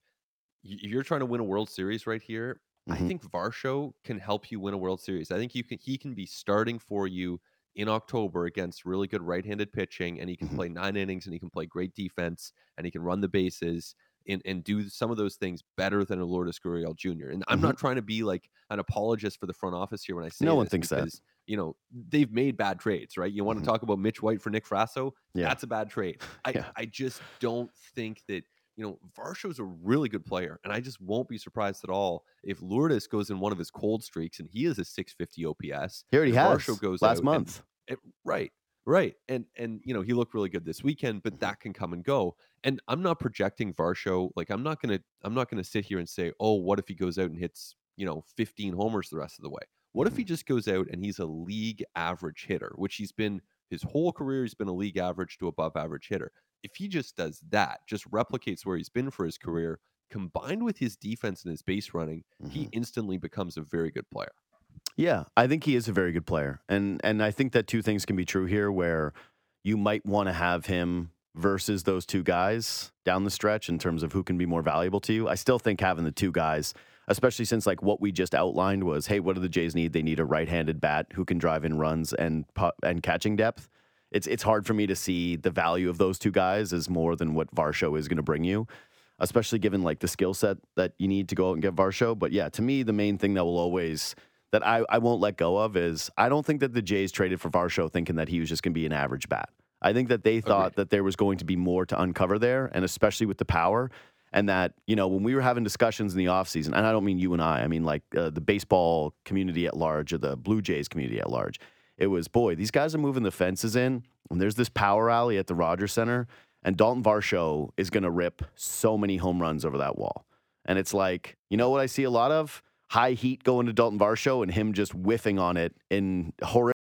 you're trying to win a World Series right here, mm-hmm. I think Varsho can help you win a World Series. I think you can he can be starting for you in October against really good right-handed pitching, and he can mm-hmm. play nine innings and he can play great defense and he can run the bases and, and do some of those things better than a Lourdes Gurriel Jr. And I'm mm-hmm. not trying to be like an apologist for the front office here when I say no one thinks because, that. You know, they've made bad trades, right? You want mm-hmm. to talk about Mitch White for Nick Frasso? Yeah. That's a bad trade. [laughs] I, yeah. I just don't think that, you know, Varsho's a really good player. And I just won't be surprised at all if Lourdes goes in one of his cold streaks and he is a 650 OPS. He already has. Varsho goes last month. It, right. Right. And and you know, he looked really good this weekend, but mm-hmm. that can come and go. And I'm not projecting Varsho like I'm not going to I'm not going to sit here and say, "Oh, what if he goes out and hits, you know, 15 homers the rest of the way?" What if he mm-hmm. just goes out and he's a league average hitter, which he's been his whole career he's been a league average to above average hitter. If he just does that, just replicates where he's been for his career, combined with his defense and his base running, mm-hmm. he instantly becomes a very good player. Yeah, I think he is a very good player, and and I think that two things can be true here, where you might want to have him versus those two guys down the stretch in terms of who can be more valuable to you. I still think having the two guys, especially since like what we just outlined was, hey, what do the Jays need? They need a right-handed bat who can drive in runs and and catching depth. It's it's hard for me to see the value of those two guys as more than what Varsho is going to bring you, especially given like the skill set that you need to go out and get Varsho. But yeah, to me, the main thing that will always that I, I won't let go of is I don't think that the Jays traded for Varsho thinking that he was just going to be an average bat. I think that they thought Agreed. that there was going to be more to uncover there, and especially with the power. And that, you know, when we were having discussions in the offseason, and I don't mean you and I, I mean like uh, the baseball community at large or the Blue Jays community at large, it was, boy, these guys are moving the fences in, and there's this power alley at the Rogers Center, and Daulton Varsho is going to rip so many home runs over that wall. And it's like, you know what I see a lot of? High heat going to Daulton Varsho and him just whiffing on it in horrific.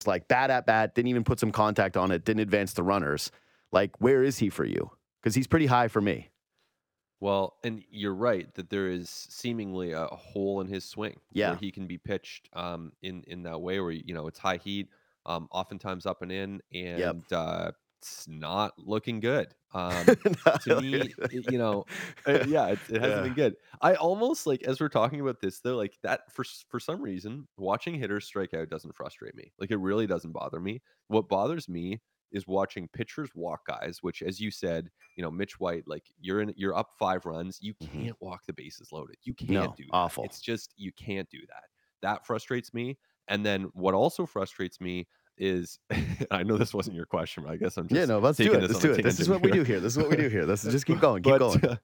It's like bat at bat, didn't even put some contact on it, didn't advance the runners. Like, where is he for you? Because he's pretty high for me. Well, and you're right that there is seemingly a hole in his swing Yeah. where he can be pitched um, in in that way where you know it's high heat, um, oftentimes up and in, and uh, it's not looking good. [laughs] Um, to me, it- you know, uh, yeah, it, [laughs] it hasn't Yeah. been good. I almost like as we're talking about this though, like that for for some reason, watching hitters strike out doesn't frustrate me. Like it really doesn't bother me. What bothers me is watching pitchers walk guys, which, as you said, you know, Mitch White, like you're in, you're up five runs, you Mhm. can't walk the bases loaded. You can't No, do that. awful. It's just you can't do that. That frustrates me. And then what also frustrates me is, [laughs] I know this wasn't your question, but I guess I'm just yeah, no, let's do it. Let's do it. This is what we do here. This is what we do here. Let's just keep going. Keep going. uh,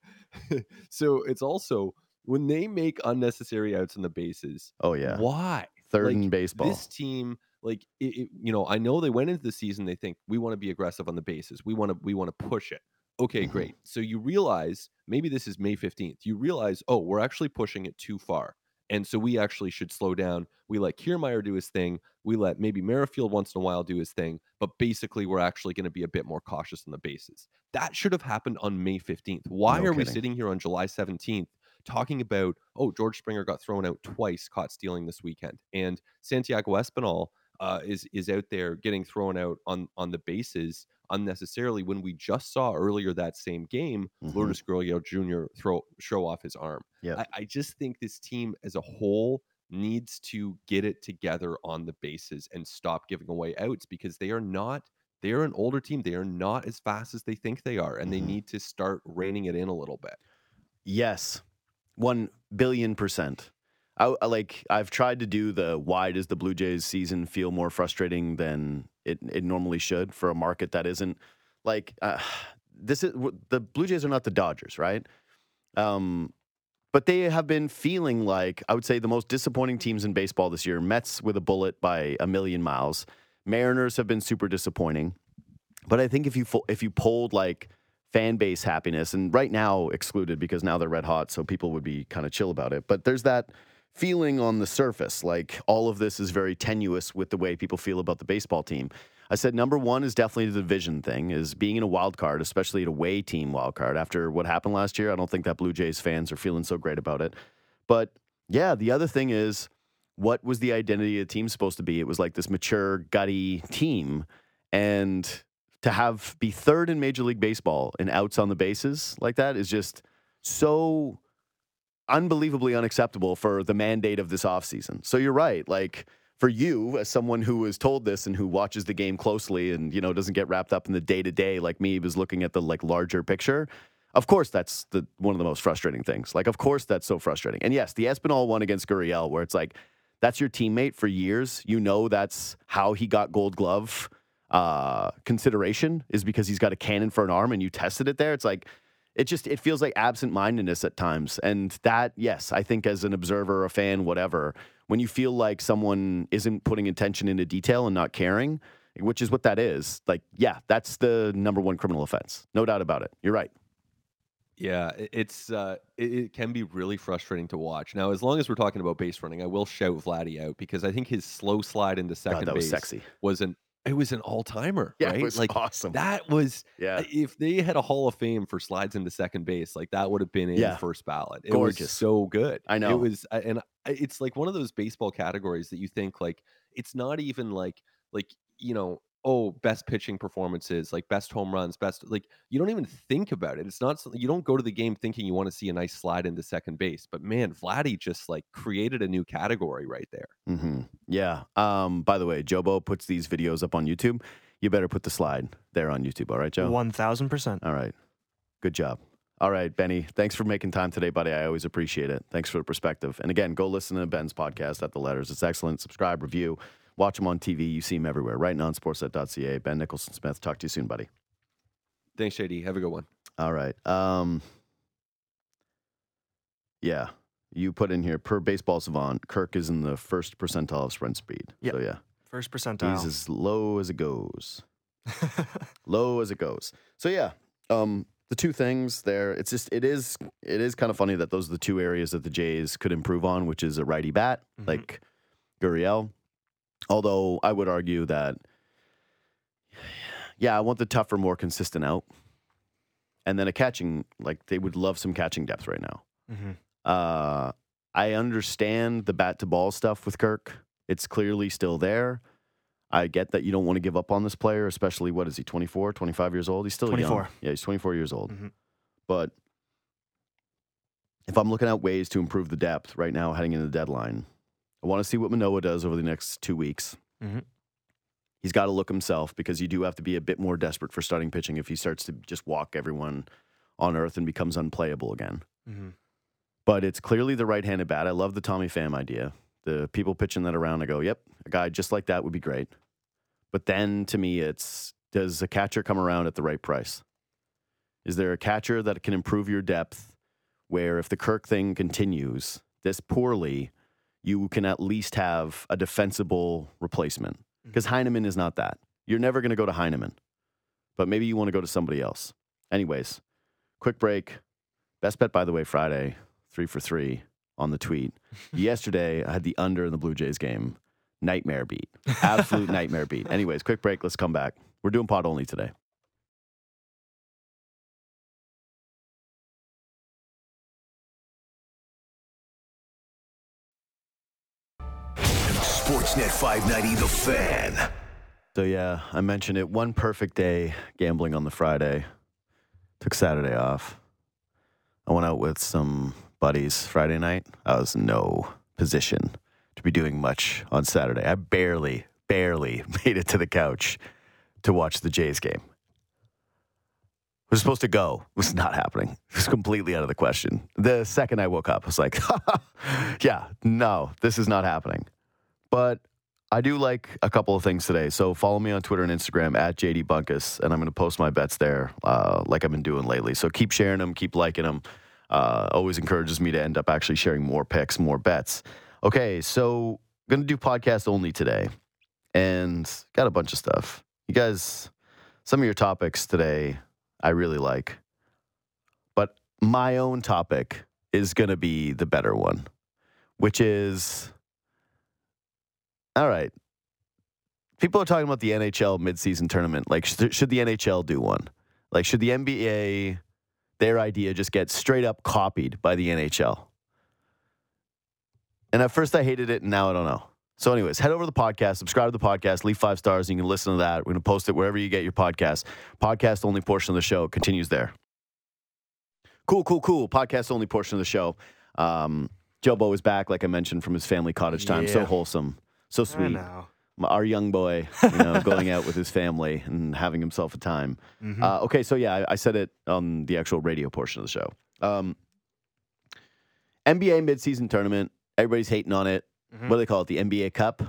[laughs] so it's also when they make unnecessary outs on the bases. Oh yeah, Why? third like, in baseball. This team, like it, it- you know, I know they went into the season. They think we want to be aggressive on the bases. We want to we want to push it. Okay, Mhm. great. So you realize maybe this is May fifteenth. You realize, oh, we're actually pushing it too far, and so we actually should slow down. We let Kiermaier do his thing. We let maybe Merrifield once in a while do his thing, but basically we're actually going to be a bit more cautious on the bases. That should have happened on May fifteenth. Why No are we sitting here on July seventeenth? Talking about, oh, George Springer got thrown out twice, caught stealing this weekend, and Santiago Espinal uh, is is out there getting thrown out on on the bases unnecessarily when we just saw earlier that same game Mhm. Lourdes Gurriel Jr. throw show off his arm. Yep. I, I just think this team as a whole needs to get it together on the bases and stop giving away outs because they are not they are an older team. They are not as fast as they think they are, and they Mhm. need to start reining it in a little bit. Yes, one billion percent. I, I like. I've tried to do the why does the Blue Jays season feel more frustrating than it it normally should for a market that isn't like uh, this is the Blue Jays are not the Dodgers, right? Um, but they have been feeling like I would say the most disappointing teams in baseball this year. Mets with a bullet by a million miles. Mariners have been super disappointing. But I think if you if you polled like fan base happiness, and right now excluded because now they're red hot, so people would be kind of chill about it. But there's that feeling on the surface, like all of this is very tenuous with the way people feel about the baseball team. I said number one is definitely the division thing, is being in a wild card, especially an away team wild card. After what happened last year, I don't think that Blue Jays fans are feeling so great about it. But yeah, the other thing is what was the identity of the team supposed to be? It was like this mature, gutty team. And to have be third in Major League Baseball and outs on the bases like that is just so unbelievably unacceptable for the mandate of this offseason. So you're right. Like for you, as someone who was told this and who watches the game closely and, you know, doesn't get wrapped up in the day to day like me, was looking at the like larger picture. Of course, that's the one of the most frustrating things. Like, of course, that's so frustrating. And yes, the Espinal one against Gurriel, where it's like, that's your teammate for years. You know that's how he got Gold Glove uh, consideration is because he's got a cannon for an arm, and you tested it there. It's like it just it feels like absent mindedness at times, and that yes, I think as an observer, a fan, whatever, when you feel like someone isn't putting attention into detail and not caring, which is what that is. Like, yeah, that's the number one criminal offense, no doubt about it. You're right. Yeah, it's uh, it, it can be really frustrating to watch. Now, as long as we're talking about base running, I will shout Vladdy out because I think his slow slide into second God, that was base sexy. was an it was an all timer, Yeah, right? it was like awesome. that was yeah, if they had a Hall of Fame for slides into second base, like that would have been in Yeah. first ballot. It Gorgeous. was so good. I know. It was, and it's like one of those baseball categories that you think like it's not even like like you know oh best pitching performances like best home runs best like you don't even think about it it's not something you don't go to the game thinking you want to see a nice slide into second base but man vladdy just like created a new category right there hmm yeah. Um, by the way, Jobo puts these videos up on YouTube. You better put the slide there on YouTube. All right, Joe. One thousand percent. All right. Good job. All right, Benny. Thanks for making time today, buddy. I always appreciate it. Thanks for the perspective. And again, go listen to Ben's podcast at the letters. It's excellent. Subscribe, review, watch him on TV. You see him everywhere. Right now on sportsnet.ca. Ben Nicholson Smith. Talk to you soon, buddy. thanks jd have a good one All right. Um, yeah. You put in here per baseball savant, Kirk is in the first percentile of sprint speed. Yep. So yeah. First percentile. He's percentile. as low as it goes. [laughs] low as it goes. So yeah, um, the two things there. It's just it is it is kind of funny that those are the two areas that the Jays could improve on, which is a righty bat Mhm. like Gurriel. Although I would argue that, yeah, I want the tougher, more consistent out, and then a catching like they would love some catching depth right now. hmm Uh, I understand the bat to ball stuff with Kirk. It's clearly still there. I get that you don't want to give up on this player, especially what is he, 24, 25 years old? He's still young. 24. Yeah, he's 24 years old. Mhm. But if I'm looking at ways to improve the depth right now heading into the deadline, I want to see what Manoah does over the next two weeks. Mhm. He's got to look himself because you do have to be a bit more desperate for starting pitching if he starts to just walk everyone on earth and becomes unplayable again hmm but it's clearly the right-handed bat. I love the Tommy Pham idea. The people pitching that around, I go, "Yep, a guy just like that would be great." But then to me, it's does a catcher come around at the right price? Is there a catcher that can improve your depth? Where if the Kirk thing continues this poorly, you can at least have a defensible replacement. Mm-hmm. Because Heineman is not that. You're never going to go to Heineman, but maybe you want to go to somebody else. Anyways, quick break. Best bet, by the way, Friday, three for three on the tweet. [laughs] Yesterday, I had the under in the Blue Jays game. Nightmare beat. [laughs] Absolute nightmare beat. Anyways, quick break. Let's come back. We're doing pod only today. Sportsnet 590 The Fan. So, yeah, I mentioned it. One perfect day gambling on the Friday. Took Saturday off. I went out with some buddies Friday night. I was no position to be doing much on Saturday. I barely, barely [laughs] made it to the couch to watch the Jays game. Was supposed to go. It Was not happening. It was completely out of the question. The second I woke up, I was like, [laughs] yeah, no, this is not happening. But I do like a couple of things today. So follow me on Twitter and Instagram at JD Bunkis, and I'm going to post my bets there uh, like I've been doing lately. So keep sharing them, keep liking them. Uh, always encourages me to end up actually sharing more picks, more bets. Okay, so going to do podcast only today, and got a bunch of stuff. You guys, some of your topics today I really like, but my own topic is going to be the better one, which is all right. People are talking about the NHL midseason tournament. Like, sh- should the NHL do one? Like, should the NBA, their idea, just get straight up copied by the NHL? And at first I hated it, and now I don't know. So, anyways, head over to the podcast, subscribe to the podcast, leave five stars, and you can listen to that. We're going to post it wherever you get your podcast. Podcast only portion of the show continues there. Cool, cool, cool. Podcast only portion of the show. Um, Jobo is back, like I mentioned, from his family cottage time. So wholesome, so I sweet. know. Our young boy, you know, going out with his family and having himself a time. Mhm. Uh, okay, so yeah, I, I said it on the actual radio portion of the show. Um, NBA midseason tournament. Everybody's hating on it. Mhm. What do they call it? The NBA Cup,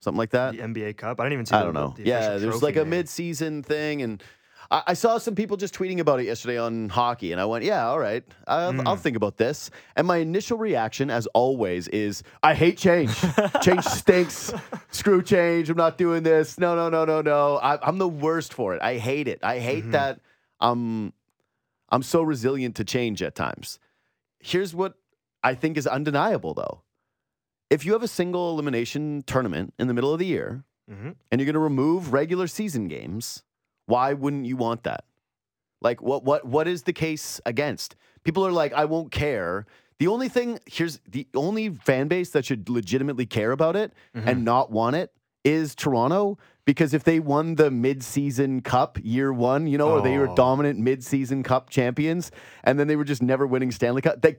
something like that. the NBA Cup. I didn't even see. I don't know. the Yeah, there's like a name. mid-season thing, and I, I saw some people just tweeting about it yesterday on hockey, and I went, "Yeah, all right, I'll, I'll Mm. think about this." And my initial reaction, as always, is, "I hate change. change [laughs] stinks. Screw change. I'm not doing this. No, no, no, no, no. I, I'm the worst for it. I hate it. I hate Mhm. that. I'm I'm so resilient to change at times. Here's what I think is undeniable, though. If you have a single elimination tournament in the middle of the year, hmm and you're going to remove regular season games, why wouldn't you want that? Like what what what is the case against? People are like I won't care. The only thing here's the only fan base that should legitimately care about it mm-hmm. and not want it is Toronto because if they won the mid-season cup year 1, you know, or they were Oh. dominant mid-season cup champions and then they were just never winning Stanley Cup, they,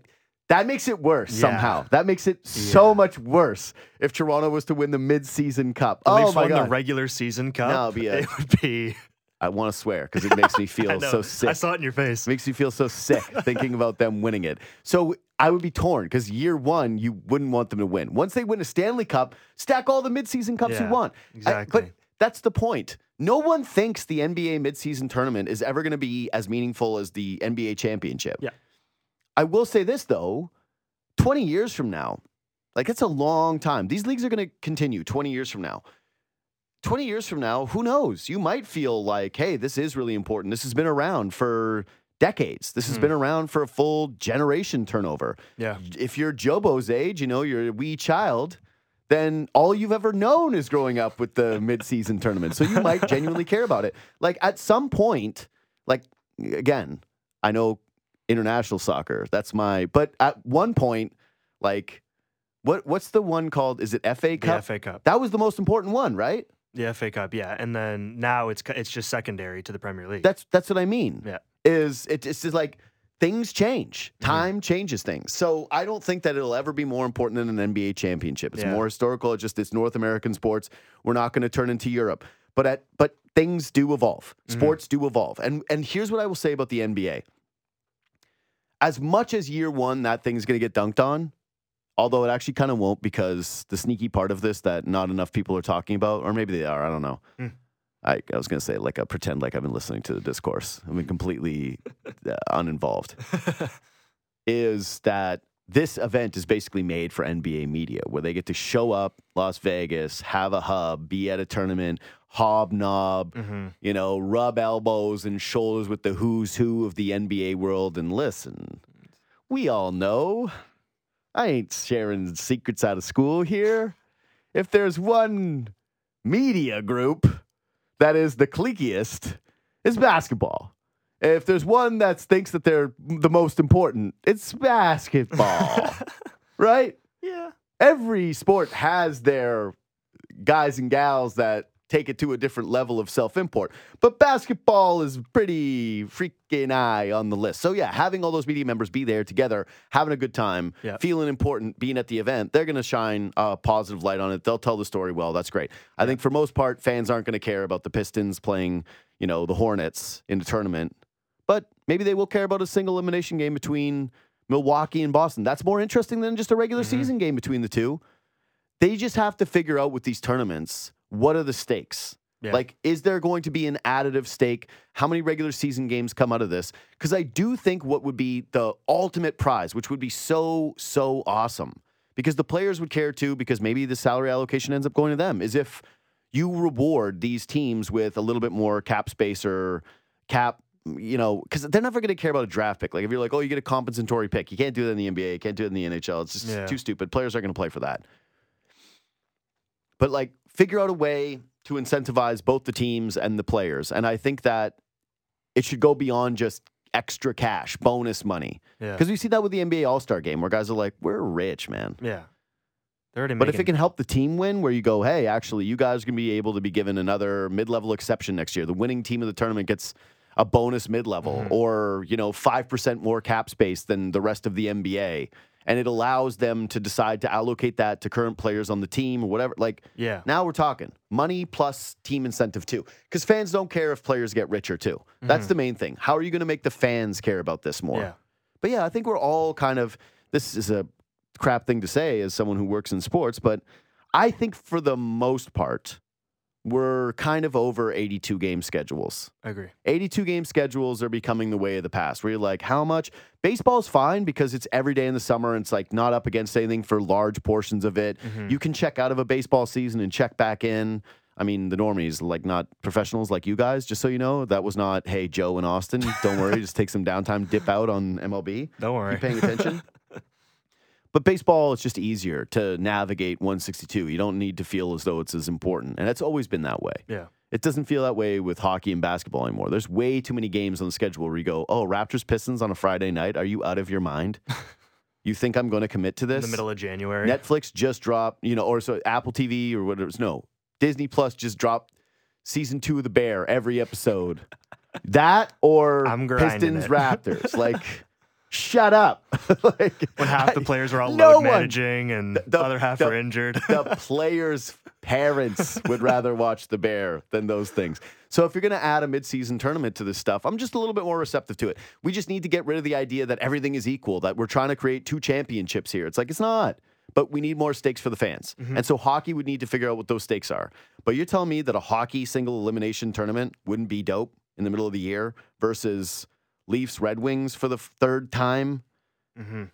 that makes it worse Yeah. somehow. That makes it so much worse if Toronto was to win the mid-season cup. The oh Leafs my won god. the regular season cup. No, it'd be [laughs] a- it would be. I want to swear because it [laughs] makes me feel so sick. I saw it in your face. It makes [laughs] me feel so sick thinking about them winning it. So I would be torn because year one, you wouldn't want them to win. Once they win a Stanley Cup, stack all the midseason cups you Yeah, want. I- exactly. but that's the point. No one thinks the NBA midseason tournament is ever going to be as meaningful as the NBA championship. Yeah. I will say this though 20 years from now, like it's a long time. These leagues are going to continue 20 years from now. 20 years from now, who knows? You might feel like, hey, this is really important. This has been around for decades. This has Mhm. been around for a full generation turnover. Yeah. If you're Jobo's age, you know, you're a wee child, then all you've ever known is growing up with the [laughs] midseason tournament. So you might genuinely care about it. Like at some point, like again, I know international soccer, that's my but at one point, like what what's the one called? Is it FA The Cup? FA Cup. That was the most important one, right? The FA Cup, yeah. And then now it's it's just secondary to the Premier League. That's that's what I mean. Yeah. Is it, it's just like things change. Mhm. Time changes things. So I don't think that it'll ever be more important than an NBA championship. It's Yeah. more historical. It's just it's North American sports. We're not going to turn into Europe. But at but things do evolve. Mhm. Sports do evolve. And and here's what I will say about the NBA. As much as year one that thing's going to get dunked on, although it actually kind of won't because the sneaky part of this that not enough people are talking about, or maybe they are, I don't know. Hmm. I, I was going to say, like, I pretend like I've been listening to the discourse. I've been completely [laughs] uh, uninvolved. Is that this event is basically made for NBA media, where they get to show up Las Vegas, have a hub, be at a tournament, hobnob, hmm you know, rub elbows and shoulders with the who's who of the NBA world. And listen, we all know I ain't sharing secrets out of school here. If there's one media group that is the cliquiest, it's basketball. If there's one that thinks that they're the most important, it's basketball, [laughs] right? Yeah. every sport has their guys and gals that take it to a different level of self import. But basketball is pretty freaking high on the list. So, yeah, having all those media members be there together, having a good time, Yeah. feeling important, being at the event, they're going to shine a positive light on it. They'll tell the story well. That's great. I think for most part, fans aren't going to care about the Pistons playing, you know, the Hornets in the tournament. But maybe they will care about a single elimination game between Milwaukee and Boston. That's more interesting than just a regular Mhm. season game between the two. They just have to figure out with these tournaments what are the stakes? Yeah. Like, is there going to be an additive stake? How many regular season games come out of this? Because I do think what would be the ultimate prize, which would be so, so awesome, because the players would care too, because maybe the salary allocation ends up going to them, is if you reward these teams with a little bit more cap space or cap, you know, because they're never going to care about a draft pick. Like if you're like, oh, you get a compensatory pick, you can't do that in the NBA, you can't do it in the NHL. It's just Yeah. too stupid. Players aren't going to play for that. But like, figure out a way to incentivize both the teams and the players. And I think that it should go beyond just extra cash, bonus money. Yeah. Because we see that with the NBA All Star game where guys are like, we're rich, man. Yeah. They're already But if it can help the team win, where you go, hey, actually, you guys are going to be able to be given another mid level exception next year. The winning team of the tournament gets a bonus mid level Mhm. or, you know, 5% more cap space than the rest of the NBA. And it allows them to decide to allocate that to current players on the team or whatever. Like, yeah. now we're talking money plus team incentive too. Because fans don't care if players get richer too. That's Mhm. the main thing. How are you going to make the fans care about this more? Yeah. But yeah, I think we're all kind of this is a crap thing to say as someone who works in sports, but I think for the most part, we're kind of over 82 game schedules. I agree. 82 game schedules are becoming the way of the past where you're like, how much? Baseball's fine because it's every day in the summer and it's like not up against anything for large portions of it. Mhm. You can check out of a baseball season and check back in. I mean, the normies, like not professionals like you guys, just so you know, that was not, hey, Joe and Austin, don't worry, [laughs] just take some downtime, dip out on MLB. Don't worry. You paying attention? [laughs] But baseball, it's just easier to navigate 162. You don't need to feel as though it's as important. And it's always been that way. Yeah. It doesn't feel that way with hockey and basketball anymore. There's way too many games on the schedule where you go, oh, Raptors Pistons on a Friday night. Are you out of your mind? [laughs] you think I'm going to commit to this? In the middle of January. Netflix just dropped, you know, or so Apple TV or whatever. No, Disney Plus just dropped season two of The Bear every episode. [laughs] that or I'm Pistons it. Raptors. [laughs] like, shut up. [laughs] like, when half the players were all no load one- managing and the- the other half the- were injured. [laughs] the [laughs] players' parents would rather watch The Bear than those things. So if you're going to add a midseason tournament to this stuff, I'm just a little bit more receptive to it. We just need to get rid of the idea that everything is equal, that we're trying to create two championships here. It's like it's not. But we need more stakes for the fans. Mm-hmm. And so hockey would need to figure out what those stakes are. But you're telling me that a hockey single elimination tournament wouldn't be dope in the middle of the year versus Leafs Red Wings for the third time? hmm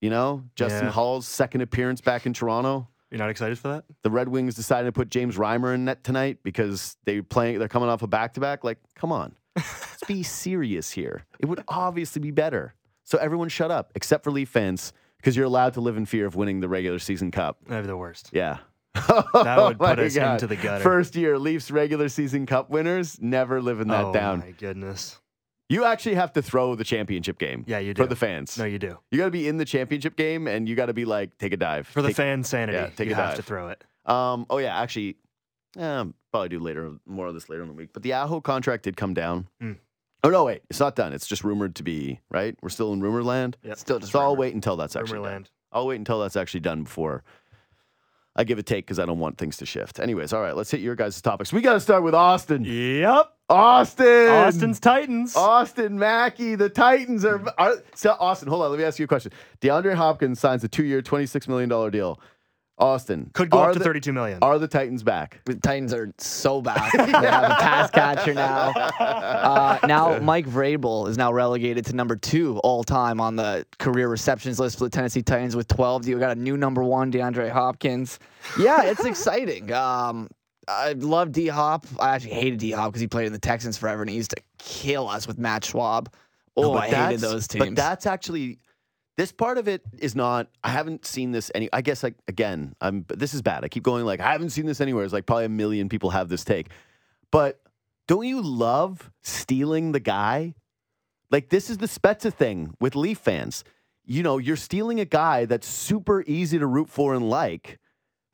You know, Justin Yeah. Holl's second appearance back in Toronto. You're not excited for that? the Red Wings decided to put James Reimer in net tonight because they playing they're coming off a back to back. Like, come on. Let's be [laughs] serious here. It would obviously be better. So everyone shut up, except for Leaf fans, because you're allowed to live in fear of winning the regular season cup. They're the worst. Yeah. [laughs] That would Oh put my us God. into the gutter. First year Leafs regular season cup winners, never living that down. oh down. my goodness. You actually have to throw the championship game. Yeah, you do. For the fans. No, you do. you got to be in the championship game and you got to be like, take a dive. For the Take- fan sanity, yeah, take you a have dive. to throw it. Um, oh yeah, actually, um, probably do later, more of this later in the week. But the Aho contract did come down. Hmm. Oh no, wait, it's not done. It's just rumored to be right. We're still in rumor land. Yep. Still just So I'll wait until that's actually done. Rumorland. I'll wait until that's actually done before I give a take because I don't want things to shift. Anyways, all right, let's hit your guys' topics. We got to start with Austin. Yep. Austin. Austin's Titans. Austin Mackey, the Titans are, are so Austin. Hold on, let me ask you a question. DeAndre Hopkins signs a two-year, twenty-six million dollar deal. Austin Could go up to the- 32 million. Are the Titans back? The Titans are so bad. they have a pass catcher now. Uh, now Mike Vrabel is now relegated to number two all time on the career receptions list for the Tennessee Titans with 12. You got a new number one, DeAndre Hopkins. Yeah, it's exciting. [laughs] Um, I love D Hop. I actually hated D Hop because he played in the Texans forever and he used to kill us with Matt Schaub. Oh, No, I hated those teams. But that's actually this part of it is not. I haven't seen this any. I guess like again, I'm. This is bad. I keep going like I haven't seen this anywhere. It's like probably a million people have this take, but don't you love stealing the guy? Like this is the Spezza thing with Leaf fans. You know, you're stealing a guy that's super easy to root for and like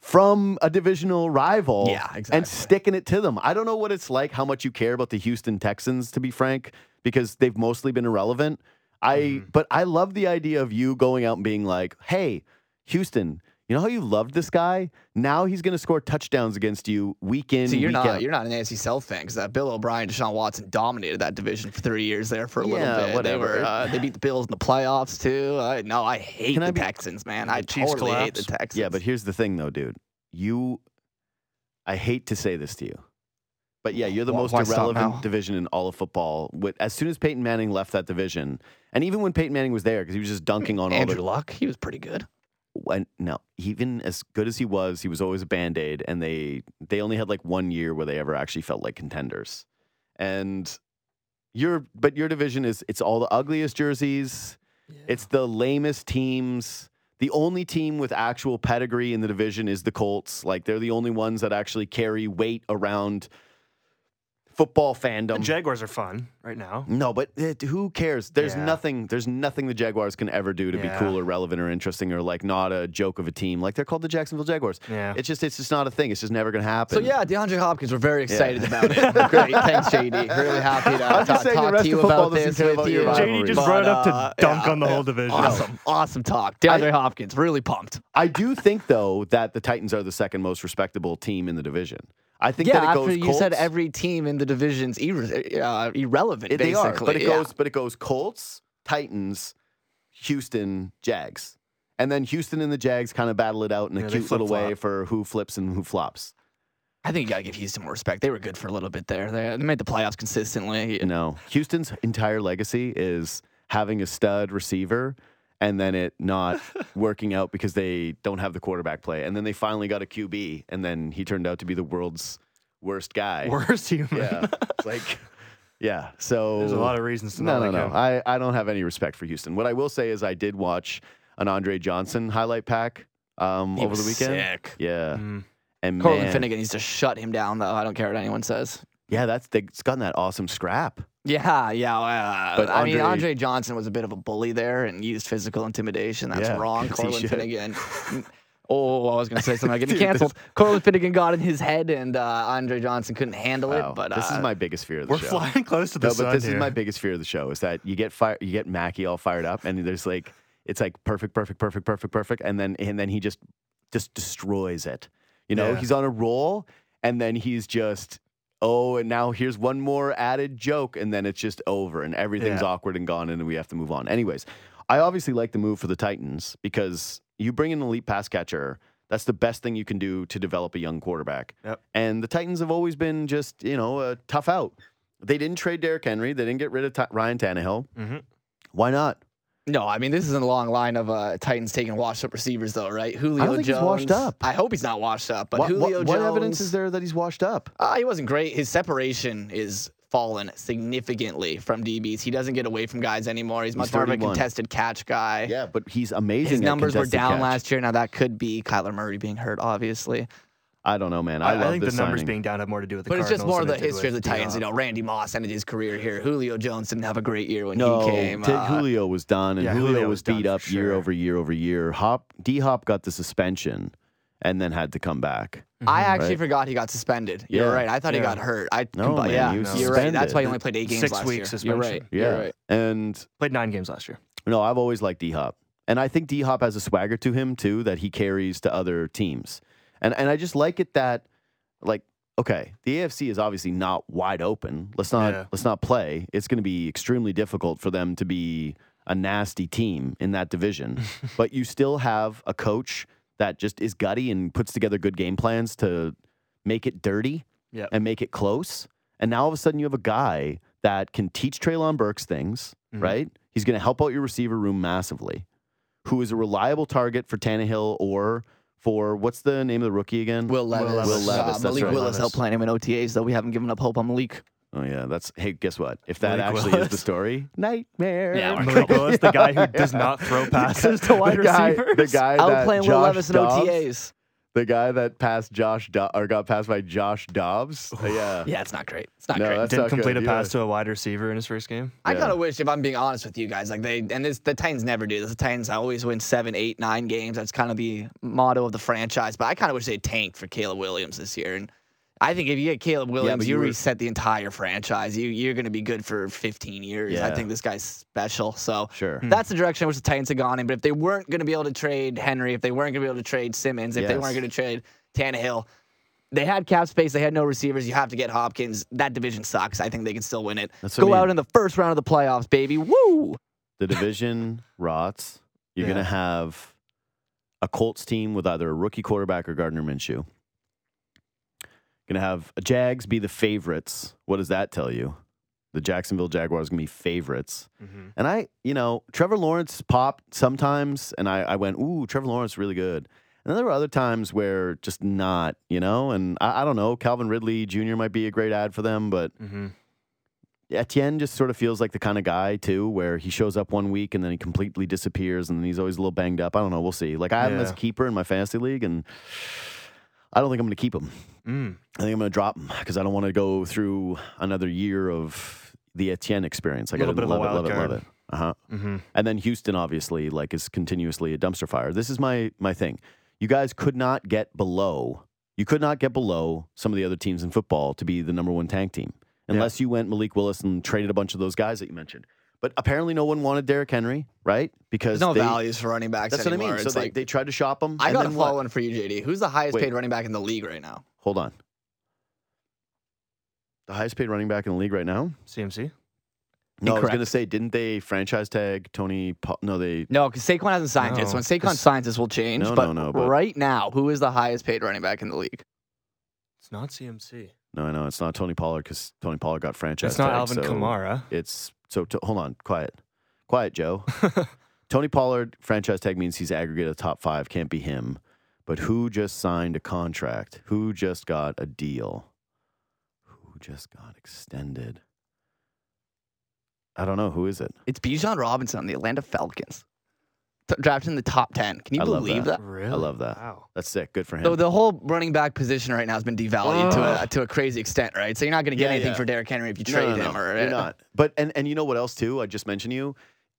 from a divisional rival Yeah, exactly. and sticking it to them. I don't know what it's like, how much you care about the Houston Texans, to be frank, because they've mostly been irrelevant. I Mm-hmm. but I love the idea of you going out and being like, "Hey, Houston, you know how you loved this guy? Now he's going to score touchdowns against you week in, See, you're week not out." you're not an AFC South fan because uh, Bill O'Brien, Deshaun Watson dominated that division for three years there for a Yeah, little bit. whatever. They were uh, they beat the Bills in the playoffs too. I, no, I hate Can I the be- Texans, man. I The totally hate the? Texans. yeah, but here's the thing, though, dude. You, I hate to say this to you, but yeah, you're the Why- most why irrelevant division in all of football. With, as soon as Peyton Manning left that division, and even when Peyton Manning was there, because he was just dunking on all Andrew the Luck, he was pretty good. when no, even as good as he was, he was always a band aid, and they they only had like one year where they ever actually felt like contenders. And your but your division is it's all the ugliest jerseys, it's the lamest teams. The only team with actual pedigree in the division is the Colts. Like they're the only ones that actually carry weight around football The fandom. Jaguars are fun right now. No, but it, who cares? There's Yeah. nothing. There's nothing the Jaguars can ever do to Yeah. be cool or relevant or interesting or like not a joke of a team. Like they're called the Jacksonville Jaguars. Yeah. It's just it's just not a thing. It's just never gonna happen. So yeah, DeAndre Hopkins, we're very excited about [laughs] it. Great, thanks, JD. Really happy to [laughs] I'm just ta- saying the talk rest to you of football about this care with about your you. rivalry. JD just But, brought it up to uh, dunk yeah, on the yeah. whole division. Awesome, awesome talk. DeAndre Hopkins, really pumped. I do think though that the Titans are the second most respectable team in the division. I think Yeah, that it after goes. you Colts, said every team in the division's irre- uh, irrelevant, It- they are, basically. but it yeah. goes. But it goes Colts, Titans, Houston, Jags, and then Houston and the Jags kind of battle it out in a Yeah, they cute little way for who flips and who flops. I think you got to give Houston more respect. They were good for a little bit there. They, they made the playoffs consistently. No, Houston's entire legacy is having a stud receiver and then it not [laughs] working out because they don't have the quarterback play. And then they finally got a QB, and then he turned out to be the world's worst guy. Worst human. Yeah, it's like Yeah. So There's a lot of reasons to no, not no, like no. him. I, I don't have any respect for Houston. What I will say is I did watch an Andre Johnson highlight pack um, He over the weekend. Sick. Yeah. Mm. And Cortland Finnegan needs to shut him down, though. I don't care what anyone says. Yeah, that's they, it's gotten that awesome scrap. Yeah, yeah. Uh, But I mean, Andre- Andre Johnson was a bit of a bully there and used physical intimidation. That's Yeah, wrong. 'cause he Cortland should. Finnegan. [laughs] oh, I was going to say something. I'm getting [laughs] Dude, canceled. Cortland Finnegan got in his head, and uh, Andre Johnson couldn't handle Wow. it. But this uh, is my biggest fear of the show. We're flying close to the no, sun but this here. is my biggest fear of the show is that you get fire, you get Mackie all fired up, and there's like it's like perfect, perfect, perfect, perfect, perfect, and then and then he just just destroys it. You know, Yeah. he's on a roll, and then he's just oh, and now here's one more added joke, and then it's just over, and everything's Yeah. awkward and gone, and we have to move on. Anyways, I obviously like the move for the Titans because you bring in an elite pass catcher. That's the best thing you can do to develop a young quarterback. Yep. And the Titans have always been just, you know, a tough out. They didn't trade Derrick Henry. They didn't get rid of Ty- Ryan Tannehill. Mhm. Why not? No, I mean this isn't a long line of uh, Titans taking washed up receivers though, right? Julio think he's Jones. washed up. I hope he's not washed up, but what, what- Julio what Jones. evidence is there that he's washed up? Uh, he wasn't great. His separation is fallen significantly from DBs. He doesn't get away from guys anymore. He's much more of a contested catch guy. Yeah, but he's amazing. His numbers were down catch. last year. Now that could be Kyler Murray being hurt, obviously. I don't know, man. I, I, I love think the numbers signing. being down have more to do with the but it's just more of the history of the with Titans. You know, Randy Moss ended his career here. Julio Jones didn't have a great year when no, he came. T- Uh, Julio was done, and Yeah, Julio, Julio was was beat for up year over year over year. Hop D Hop got the suspension, and then had to come back. I actually Right. forgot he got suspended. You're Yeah. right. I thought he got hurt. I No, combi- man, yeah, he was you're right. That's why he only played eight games Six last week year. suspension. You're right. Yeah, You're right. and Played nine games last year. No, I've always liked D Hop. And I think D Hop has a swagger to him too that he carries to other teams. And and I just like it that like okay, the AFC is obviously not wide open. Let's not Yeah. let's not play. It's going to be extremely difficult for them to be a nasty team in that division. [laughs] but you still have a coach that just is gutty and puts together good game plans to make it dirty Yep. and make it close. And now all of a sudden you have a guy that can teach Treylon Burks things, Mhm. right? He's going to help out your receiver room massively. Who is a reliable target for Tannehill or for what's the name of the rookie again? Will Levis. Levis. Will Uh, Levis, that's Malik right. Willis Levis. helped plant him in OTAs, though we haven't given up hope on Malik. Oh yeah, that's hey, guess what? If that Malik actually is the story, [laughs] nightmare. Yeah, Malik Willis, the guy who does [laughs] not throw passes to wide the guy, receivers. the guy Out that playing Josh Will Levis in Dobbs, OTAs. The guy that passed Josh Do- or got passed by Josh Dobbs. Yeah, Yeah, it's not great. It's not No, great. that's Didn't not complete good, a pass yeah. to a wide receiver in his first game. I Yeah. kind of wish, if I'm being honest with you guys, like they and this, the Titans never do this. The Titans always win seven, eight, nine games. That's kind of the motto of the franchise. But I kind of wish they tanked for Caleb Williams this year. And I think if you get Caleb Williams, but you, you were- reset the entire franchise. You you're going to be good for 15 years. I think this guy's special. So sure. that's the direction I wish the Titans had gone in. But if they weren't going to be able to trade Henry, if they weren't going to be able to trade Simmons, if they weren't going to trade Tannehill. They had cap space. They had no receivers. You have to get Hopkins. That division sucks. I think they can still win it. That's Go I mean. out in the first round of the playoffs, baby. Woo! the division [laughs] rots. You're Yeah. going to have a Colts team with either a rookie quarterback or Gardner Minshew. Going to have a Jags be the favorites. What does that tell you? The Jacksonville Jaguars going to be favorites. Mm-hmm. And I, you know, Trevor Lawrence popped sometimes, and I, I went, ooh, Trevor Lawrence really good. And then there were other times where just not, you know, and I, I don't know. Calvin Ridley Jr. might be a great add for them, but Mm-hmm. Etienne just sort of feels like the kind of guy too, where he shows up one week and then he completely disappears, and then he's always a little banged up. I don't know. We'll see. Like I have him as a keeper in my fantasy league, and I don't think I'm going to keep him. Mm. I think I'm going to drop him because I don't want to go through another year of the Etienne experience. I got to bit of a love it, love it, love it. Uh huh. Mm-hmm. And then Houston, obviously, like is continuously a dumpster fire. This is my my thing. You guys could not get below. You could not get below some of the other teams in football to be the number one tank team, unless you went Malik Willis and traded a bunch of those guys that you mentioned. But apparently, no one wanted Derrick Henry, right? Because There's no they, values for running backs That's what I mean. So It's they, like, they tried to shop him. I and got a then what? follow one for you, JD. Who's the highest Wait. paid running back in the league right now? Hold on. The highest paid running back in the league right now. CMC. No, I was going to say, didn't they franchise tag Tony? Pa- no, they No, because Saquon hasn't signed yet. So No, when Saquon 'cause- signs, this will change. No, but, no, no, but- right now, who is the highest paid running back in the league? It's not CMC. no, no, it's not Tony Pollard because Tony Pollard got franchise. It's not tagged, Alvin so Kamara. It's so. To, hold on, quiet, quiet, Joe. [laughs] Tony Pollard franchise tag means he's aggregated top five. Can't be him. But who just signed a contract? Who just got a deal? Who just got extended? I don't know who is it. It's Bijan Robinson on the Atlanta Falcons. T- drafted in the top 10. Can you I believe that. that? Really? I love that. Wow. That's sick. Good for him. So the whole running back position right now has been devalued to a, to a crazy extent, right? So you're not going to get Yeah, anything yeah. for Derrick Henry if you No, trade no, him. no, Or, you're not. But and and you know what else too? I just mentioned you.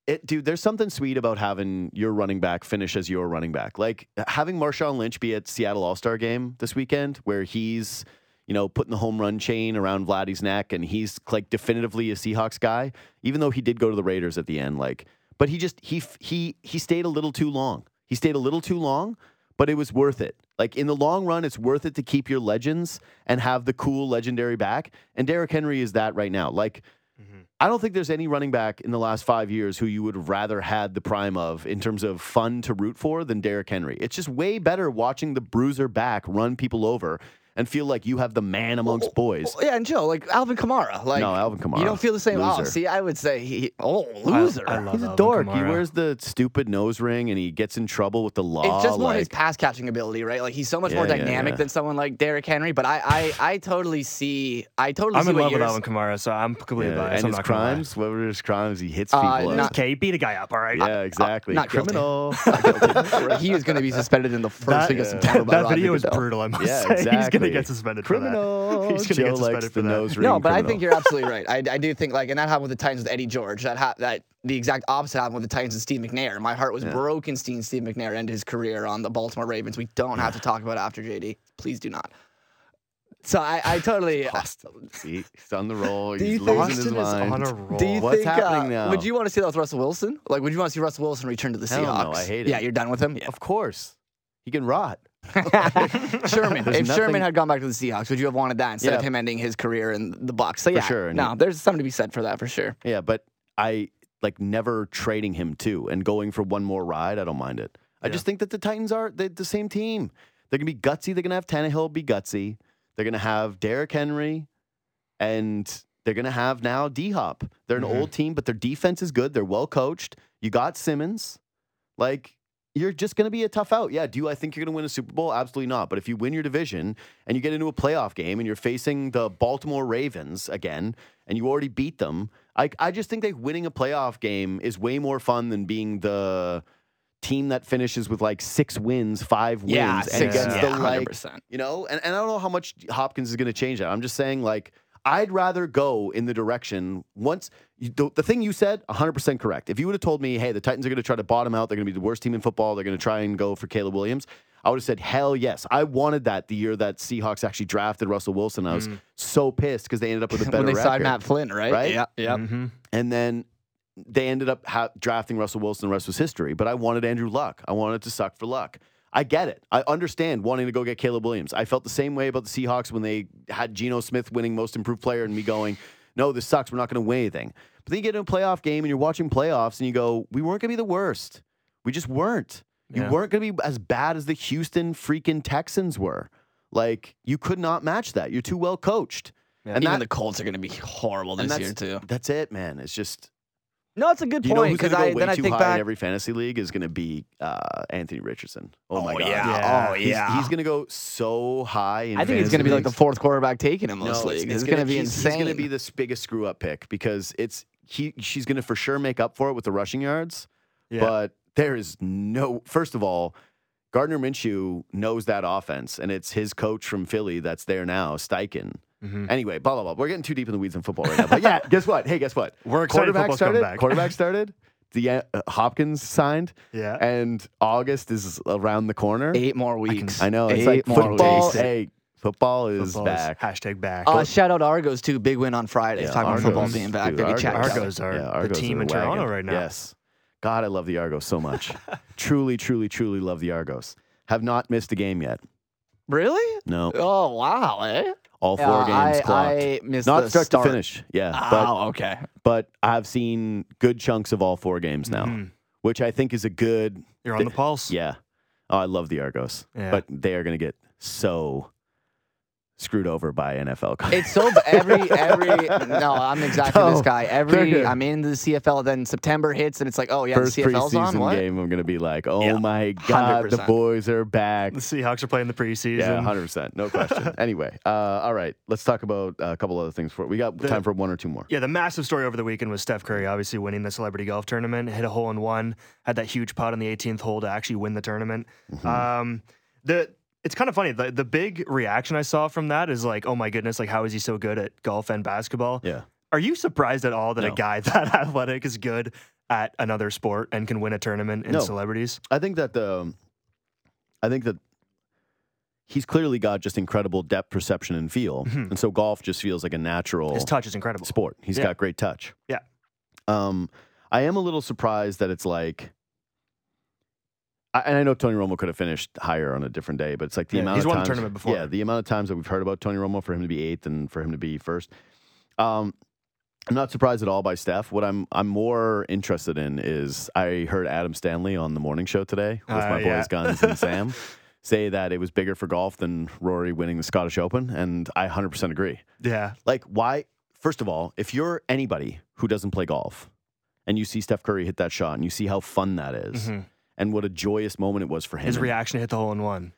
It, dude, there's something sweet about having your running back finish as your running back. Like uh, having Marshawn Lynch be at Seattle All Star game this weekend, where he's, you know, putting the home run chain around Vladdy's neck, and he's like definitively a Seahawks guy. Even though he did go to the Raiders at the end, like, but he just he he he stayed a little too long. He stayed a little too long, but it was worth it. Like in the long run, it's worth it to keep your legends and have the cool legendary back. And Derrick Henry is that right now. Like. I don't think there's any running back in the last five years who you would rather had the prime of in terms of fun to root for than Derrick Henry. It's just way better watching the bruiser back run people over and feel like you have the man amongst boys. Yeah, and Joe, like Alvin Kamara. Like, No, Alvin Kamara, You don't feel the same. Oh, loser. see, I would say, he, oh, loser. I love He's a Alvin dork. He Kamara. wears the stupid nose ring and he gets in trouble with the law. it's just more like, his pass catching ability, right? Like he's so much more Yeah, yeah, dynamic yeah. than someone like Derrick Henry. But I, I, I totally see. I totally I'm see in what love with you're Alvin Kamara, so I'm completely yeah, biased. and I'm his not gonna lie. crimes, what were his crimes? He hits Uh, people. not- Okay, beat a guy up, all right? yeah, exactly. not guilty. Criminal. [laughs] he is going to be suspended in the first That, week of yeah. September. by that Roger video is Goodell. brutal. I must Yeah, say, he's exactly. Gonna get suspended criminal. for that. [laughs] He's gonna Joe get likes suspended the for that. nose ring. No, but I think you're absolutely [laughs] right. I, I do think like, and that happened with the Titans with Eddie George. That ha- that the exact opposite happened with the Titans and Steve McNair. My heart was broken. Seeing Steve McNair end his career on the Baltimore Ravens. We don't have to talk about after JD. Please do not. So I, I totally. See, he's on the roll. Do He's you think- losing his Austin is on a roll. Do you What's think, happening uh, now? Would you want to see that with Russell Wilson? Like, would you want to see Russell Wilson return to the Hell no, Seahawks? I hate it. Yeah, you're done with him. Yeah. Of course, he can rot. [laughs] Sherman. There's if nothing- Sherman had gone back to the Seahawks, would you have wanted that instead of Yeah. him ending his career in the Bucs? So yeah, sure, and no, he- there's something to be said for that for sure. Yeah, but I like never trading him too and going for one more ride. I don't mind it. I just think that the Titans are they the same team. They're gonna be gutsy. They're gonna have Tannehill be gutsy. They're gonna have Derrick Henry, and they're gonna have now D Hop. They're an Mhm. old team, but their defense is good. They're well coached. You got Simmons. Like you're just going to be a tough out. Yeah. Do I think you're going to win a Super Bowl? Absolutely not. But if you win your division and you get into a playoff game and you're facing the Baltimore Ravens again and you already beat them, I, I just think that winning a playoff game is way more fun than being the team that finishes with like six wins, five wins, Yeah, and gets yeah, the 100%. you know, and, and I don't know how much Hopkins is going to change that. I'm just saying, like, I'd rather go in the direction once you, the, the thing you said, 100% correct. If you would have told me, hey, the Titans are going to try to bottom out, they're going to be the worst team in football, they're going to try and go for Caleb Williams, I would have said, hell yes. I wanted that the year that Seahawks actually drafted Russell Wilson. I was so pissed because they ended up with a [laughs] better when they record. signed Matt Flynn, right? Right? Yeah, yeah. Mm-hmm. And then they ended up ha- drafting Russell Wilson. The rest was history. But I wanted Andrew Luck. I wanted to suck for luck. I get it. I understand wanting to go get Caleb Williams. I felt the same way about the Seahawks when they had Geno Smith winning Most Improved Player and me going, no, this sucks. We're not going to win anything. But then you get in a playoff game and you're watching playoffs and you go, we weren't going to be the worst. We just weren't. You Yeah. weren't going to be as bad as the Houston freaking Texans were. Like, you could not match that. You're too well coached. And Even that- the Colts are going to be horrible this year too. That's it, man. It's just No, it's a good you know point who's because going to I go way then I too think high back. in every fantasy league is going to be uh, Anthony Richardson. Oh, my god, yeah. Oh He's- yeah. he's, going to go so high. In I think he's going to be like the fourth quarterback taken in most no, leagues. It's, It's, it's going to be insane. He's going to be the biggest screw up pick because it's he. She's going to for sure make up for it with the rushing yards. Yeah. But there is no. First of all, Gardner Minshew knows that offense, and it's his coach from Philly that's there now, Steichen. Mhm. Anyway, blah blah blah. We're getting too deep in the weeds in football right now. But yeah, [laughs] guess what? Hey, guess what? We're excited Quarterback started. back. Quarterback started. The uh, Hopkins signed, Yeah. and August is around the corner. Eight more weeks. I know. It's Eight like more football. weeks. Hey, football is Football back. hashtag back. Uh, shout out Argos too. Big win on Friday. Yeah, Talking about football being back. Dude, Baby Argos. out. Argos are Yeah, the team are in the Toronto wagon. right now. Yes. God, I love the Argos so much. [laughs] truly, truly, truly love the Argos. Have not missed a game yet. Really? No, Oh wow, eh? All four Yeah, games I, clocked. I missed not start, start to finish. Yeah, but Oh, okay. but I've seen good chunks of all four games now, Mhm. which I think is a good. You're on the pulse. Yeah. Oh, I love the Argos, Yeah. but they are going to get so screwed over by NFL. coaches. It's so ba- every every [laughs] no, I'm exactly No, this guy. Every. I'm in the CFL, then September hits and it's like, oh yeah, First the CFL's on. preseason What? game, I'm gonna be like, oh Yeah, my god, the 100%. boys are back. The Seahawks are playing the preseason. Yeah, hundred percent, no question. [laughs] anyway, uh, all right, let's talk about a couple other things. For we got The- time for one or two more. Yeah, the massive story over the weekend was Steph Curry obviously winning the celebrity golf tournament, hit a hole in one, had that huge putt on the 18th hole to actually win the tournament. Mm-hmm. Um, the it's kind of funny. The the big reaction I saw from that is like, oh my goodness, like how is he so good at golf and basketball? Yeah. Are you surprised at all that a guy [laughs] that athletic is good at another sport and can win a tournament in No. celebrities? I think that the, I think that he's clearly got just incredible depth perception and feel, Mhm. and so golf just feels like a natural His touch is incredible. sport. He's Yeah. got great touch. Yeah. Um, I am a little surprised that it's like, I, and I know Tony Romo could have finished higher on a different day, but it's like the Yeah, amount he's of won the times, tournament before. Yeah, the amount of times that we've heard about Tony Romo for him to be eighth and for him to be first. Um, I'm not surprised at all by Steph. What I'm I'm more interested in is I heard Adam Stanley on the morning show today with Uh, my yeah. boys Guns and Sam [laughs] say that it was bigger for golf than Rory winning the Scottish Open, and I 100% agree. Yeah. Like, why? First of all, if you're anybody who doesn't play golf and you see Steph Curry hit that shot and you see how fun that is Mhm. And what a joyous moment it was for him, His reaction to hit the hole in one.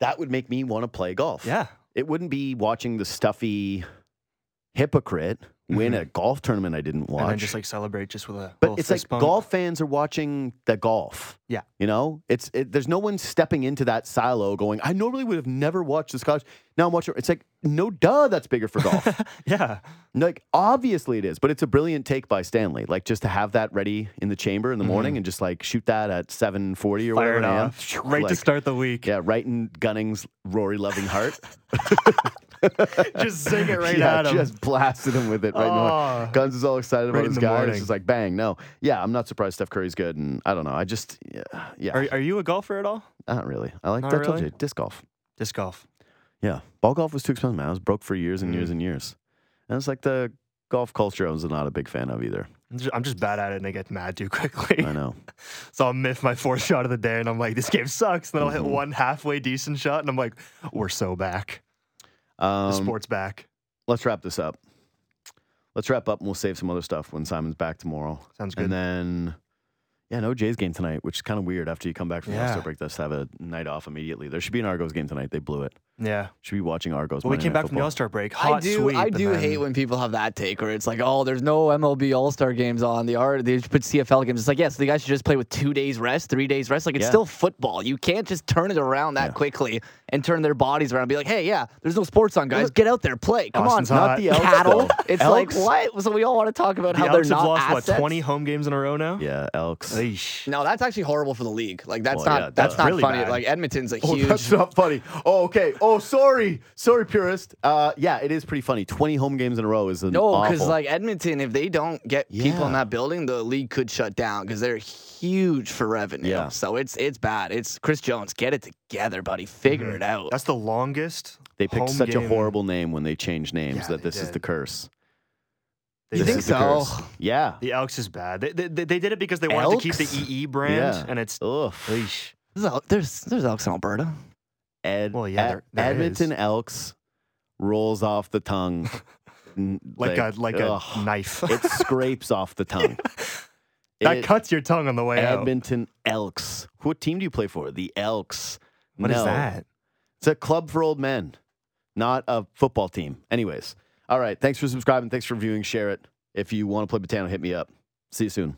that would make me want to play golf. Yeah. It wouldn't be watching the stuffy hypocrite win a golf tournament I didn't watch. Mm-hmm. And then just like celebrate just with a but it's like bump. golf fans are watching the golf. Yeah. You know, it's it, there's no one stepping into that silo going, I normally would have never watched the Scottish. Now I'm watching. It's like, no, duh, that's bigger for golf. [laughs] Yeah. Like obviously it is, but it's a brilliant take by Stanley. Like just to have that ready in the chamber in the morning and just like shoot that at seven forty or Mm-hmm. Fire whatever it AM. off. [laughs] Right to start the week. Yeah, right in Gunning's Rory Loving heart. [laughs] [laughs] Just sing it right yeah, at him. just blasted him with it right in the morning. Oh. Guns is all excited about Right in his the guy. It's just like bang. No, yeah, I'm not surprised Steph Curry's good, and I don't know. I just yeah, yeah Are, are you a golfer at all? not really. I like Not that. I told you disc golf. Disc golf. Yeah, ball golf was too expensive. Man, I was broke for years and years Mm. and years, and it's like the golf culture. I was not a big fan of either. I'm just, bad at it and I get mad too [laughs] quickly. I know. [laughs] So I'll miss my fourth shot of the day and I'm like, this game sucks. And then I'll hit one halfway decent shot and I'm like, we're so back. The Um, sport's back. let's wrap this up. Let's wrap up and we'll save some other stuff when Simon's back tomorrow. Sounds good. And then, yeah, no Jays game tonight, which is kind of weird after you come back from the Yeah. All-Star break. Let's have a night off immediately. There should be an Argos game tonight. They blew it. yeah. Should be watching Argos. Well, we Monday came Night back from the Football. All Star break. Hot I do. sweep, I and do then- hate when people have that take where it's like, oh, there's no MLB All Star games on the art. They just put CFL games. It's like, yes, the guys should just play with two days rest, three days rest. Like it's Yeah. still football. You can't just turn it around that Yeah. quickly and turn their bodies around and be like, hey, yeah, there's no sports on, guys. Get out there, play. Come Austin's on, hot. Not the Elks, cattle. though. It's Elks? like what? So we all want to talk about The how Elks they're have not lost, assets. what, 20 home games in a row now? Yeah, Elks. Eesh. No, that's actually horrible for the league. Like that's Well, not yeah, that's that's not really funny. bad. Like Edmonton's a Oh, huge. that's not funny. Oh, okay. Oh, sorry. Sorry, purist. Uh, yeah, it is pretty funny. 20 home games in a row is an No, because like Edmonton, if they don't get people in that building, the league could shut down because they're huge for revenue. Yeah. So it's it's bad. It's Chris Jones. Get it together, buddy. Figure Mm-hmm. it out. That's the longest. they picked home such a horrible name when they changed names Yeah, that they this is the curse. They You think the so? curse. Yeah. The Elks is bad. They, they, they did it because they wanted to keep the EE brand, Yeah. and it's Ugh. eesh. There's there's there's Elks in Alberta. Ed, Well, yeah, Ed- there- there Edmonton is. Elks rolls off the tongue [laughs] n- like a like ugh, a knife. it [laughs] scrapes off the tongue. that It- cuts your tongue on the way out. Edmonton Elks. What team do you play for? The Elks. What is No. that? It's a club for old men, not a football team. Anyways, all right. Thanks for subscribing. Thanks for viewing. Share it. If you want to play Botano, hit me up. See you soon.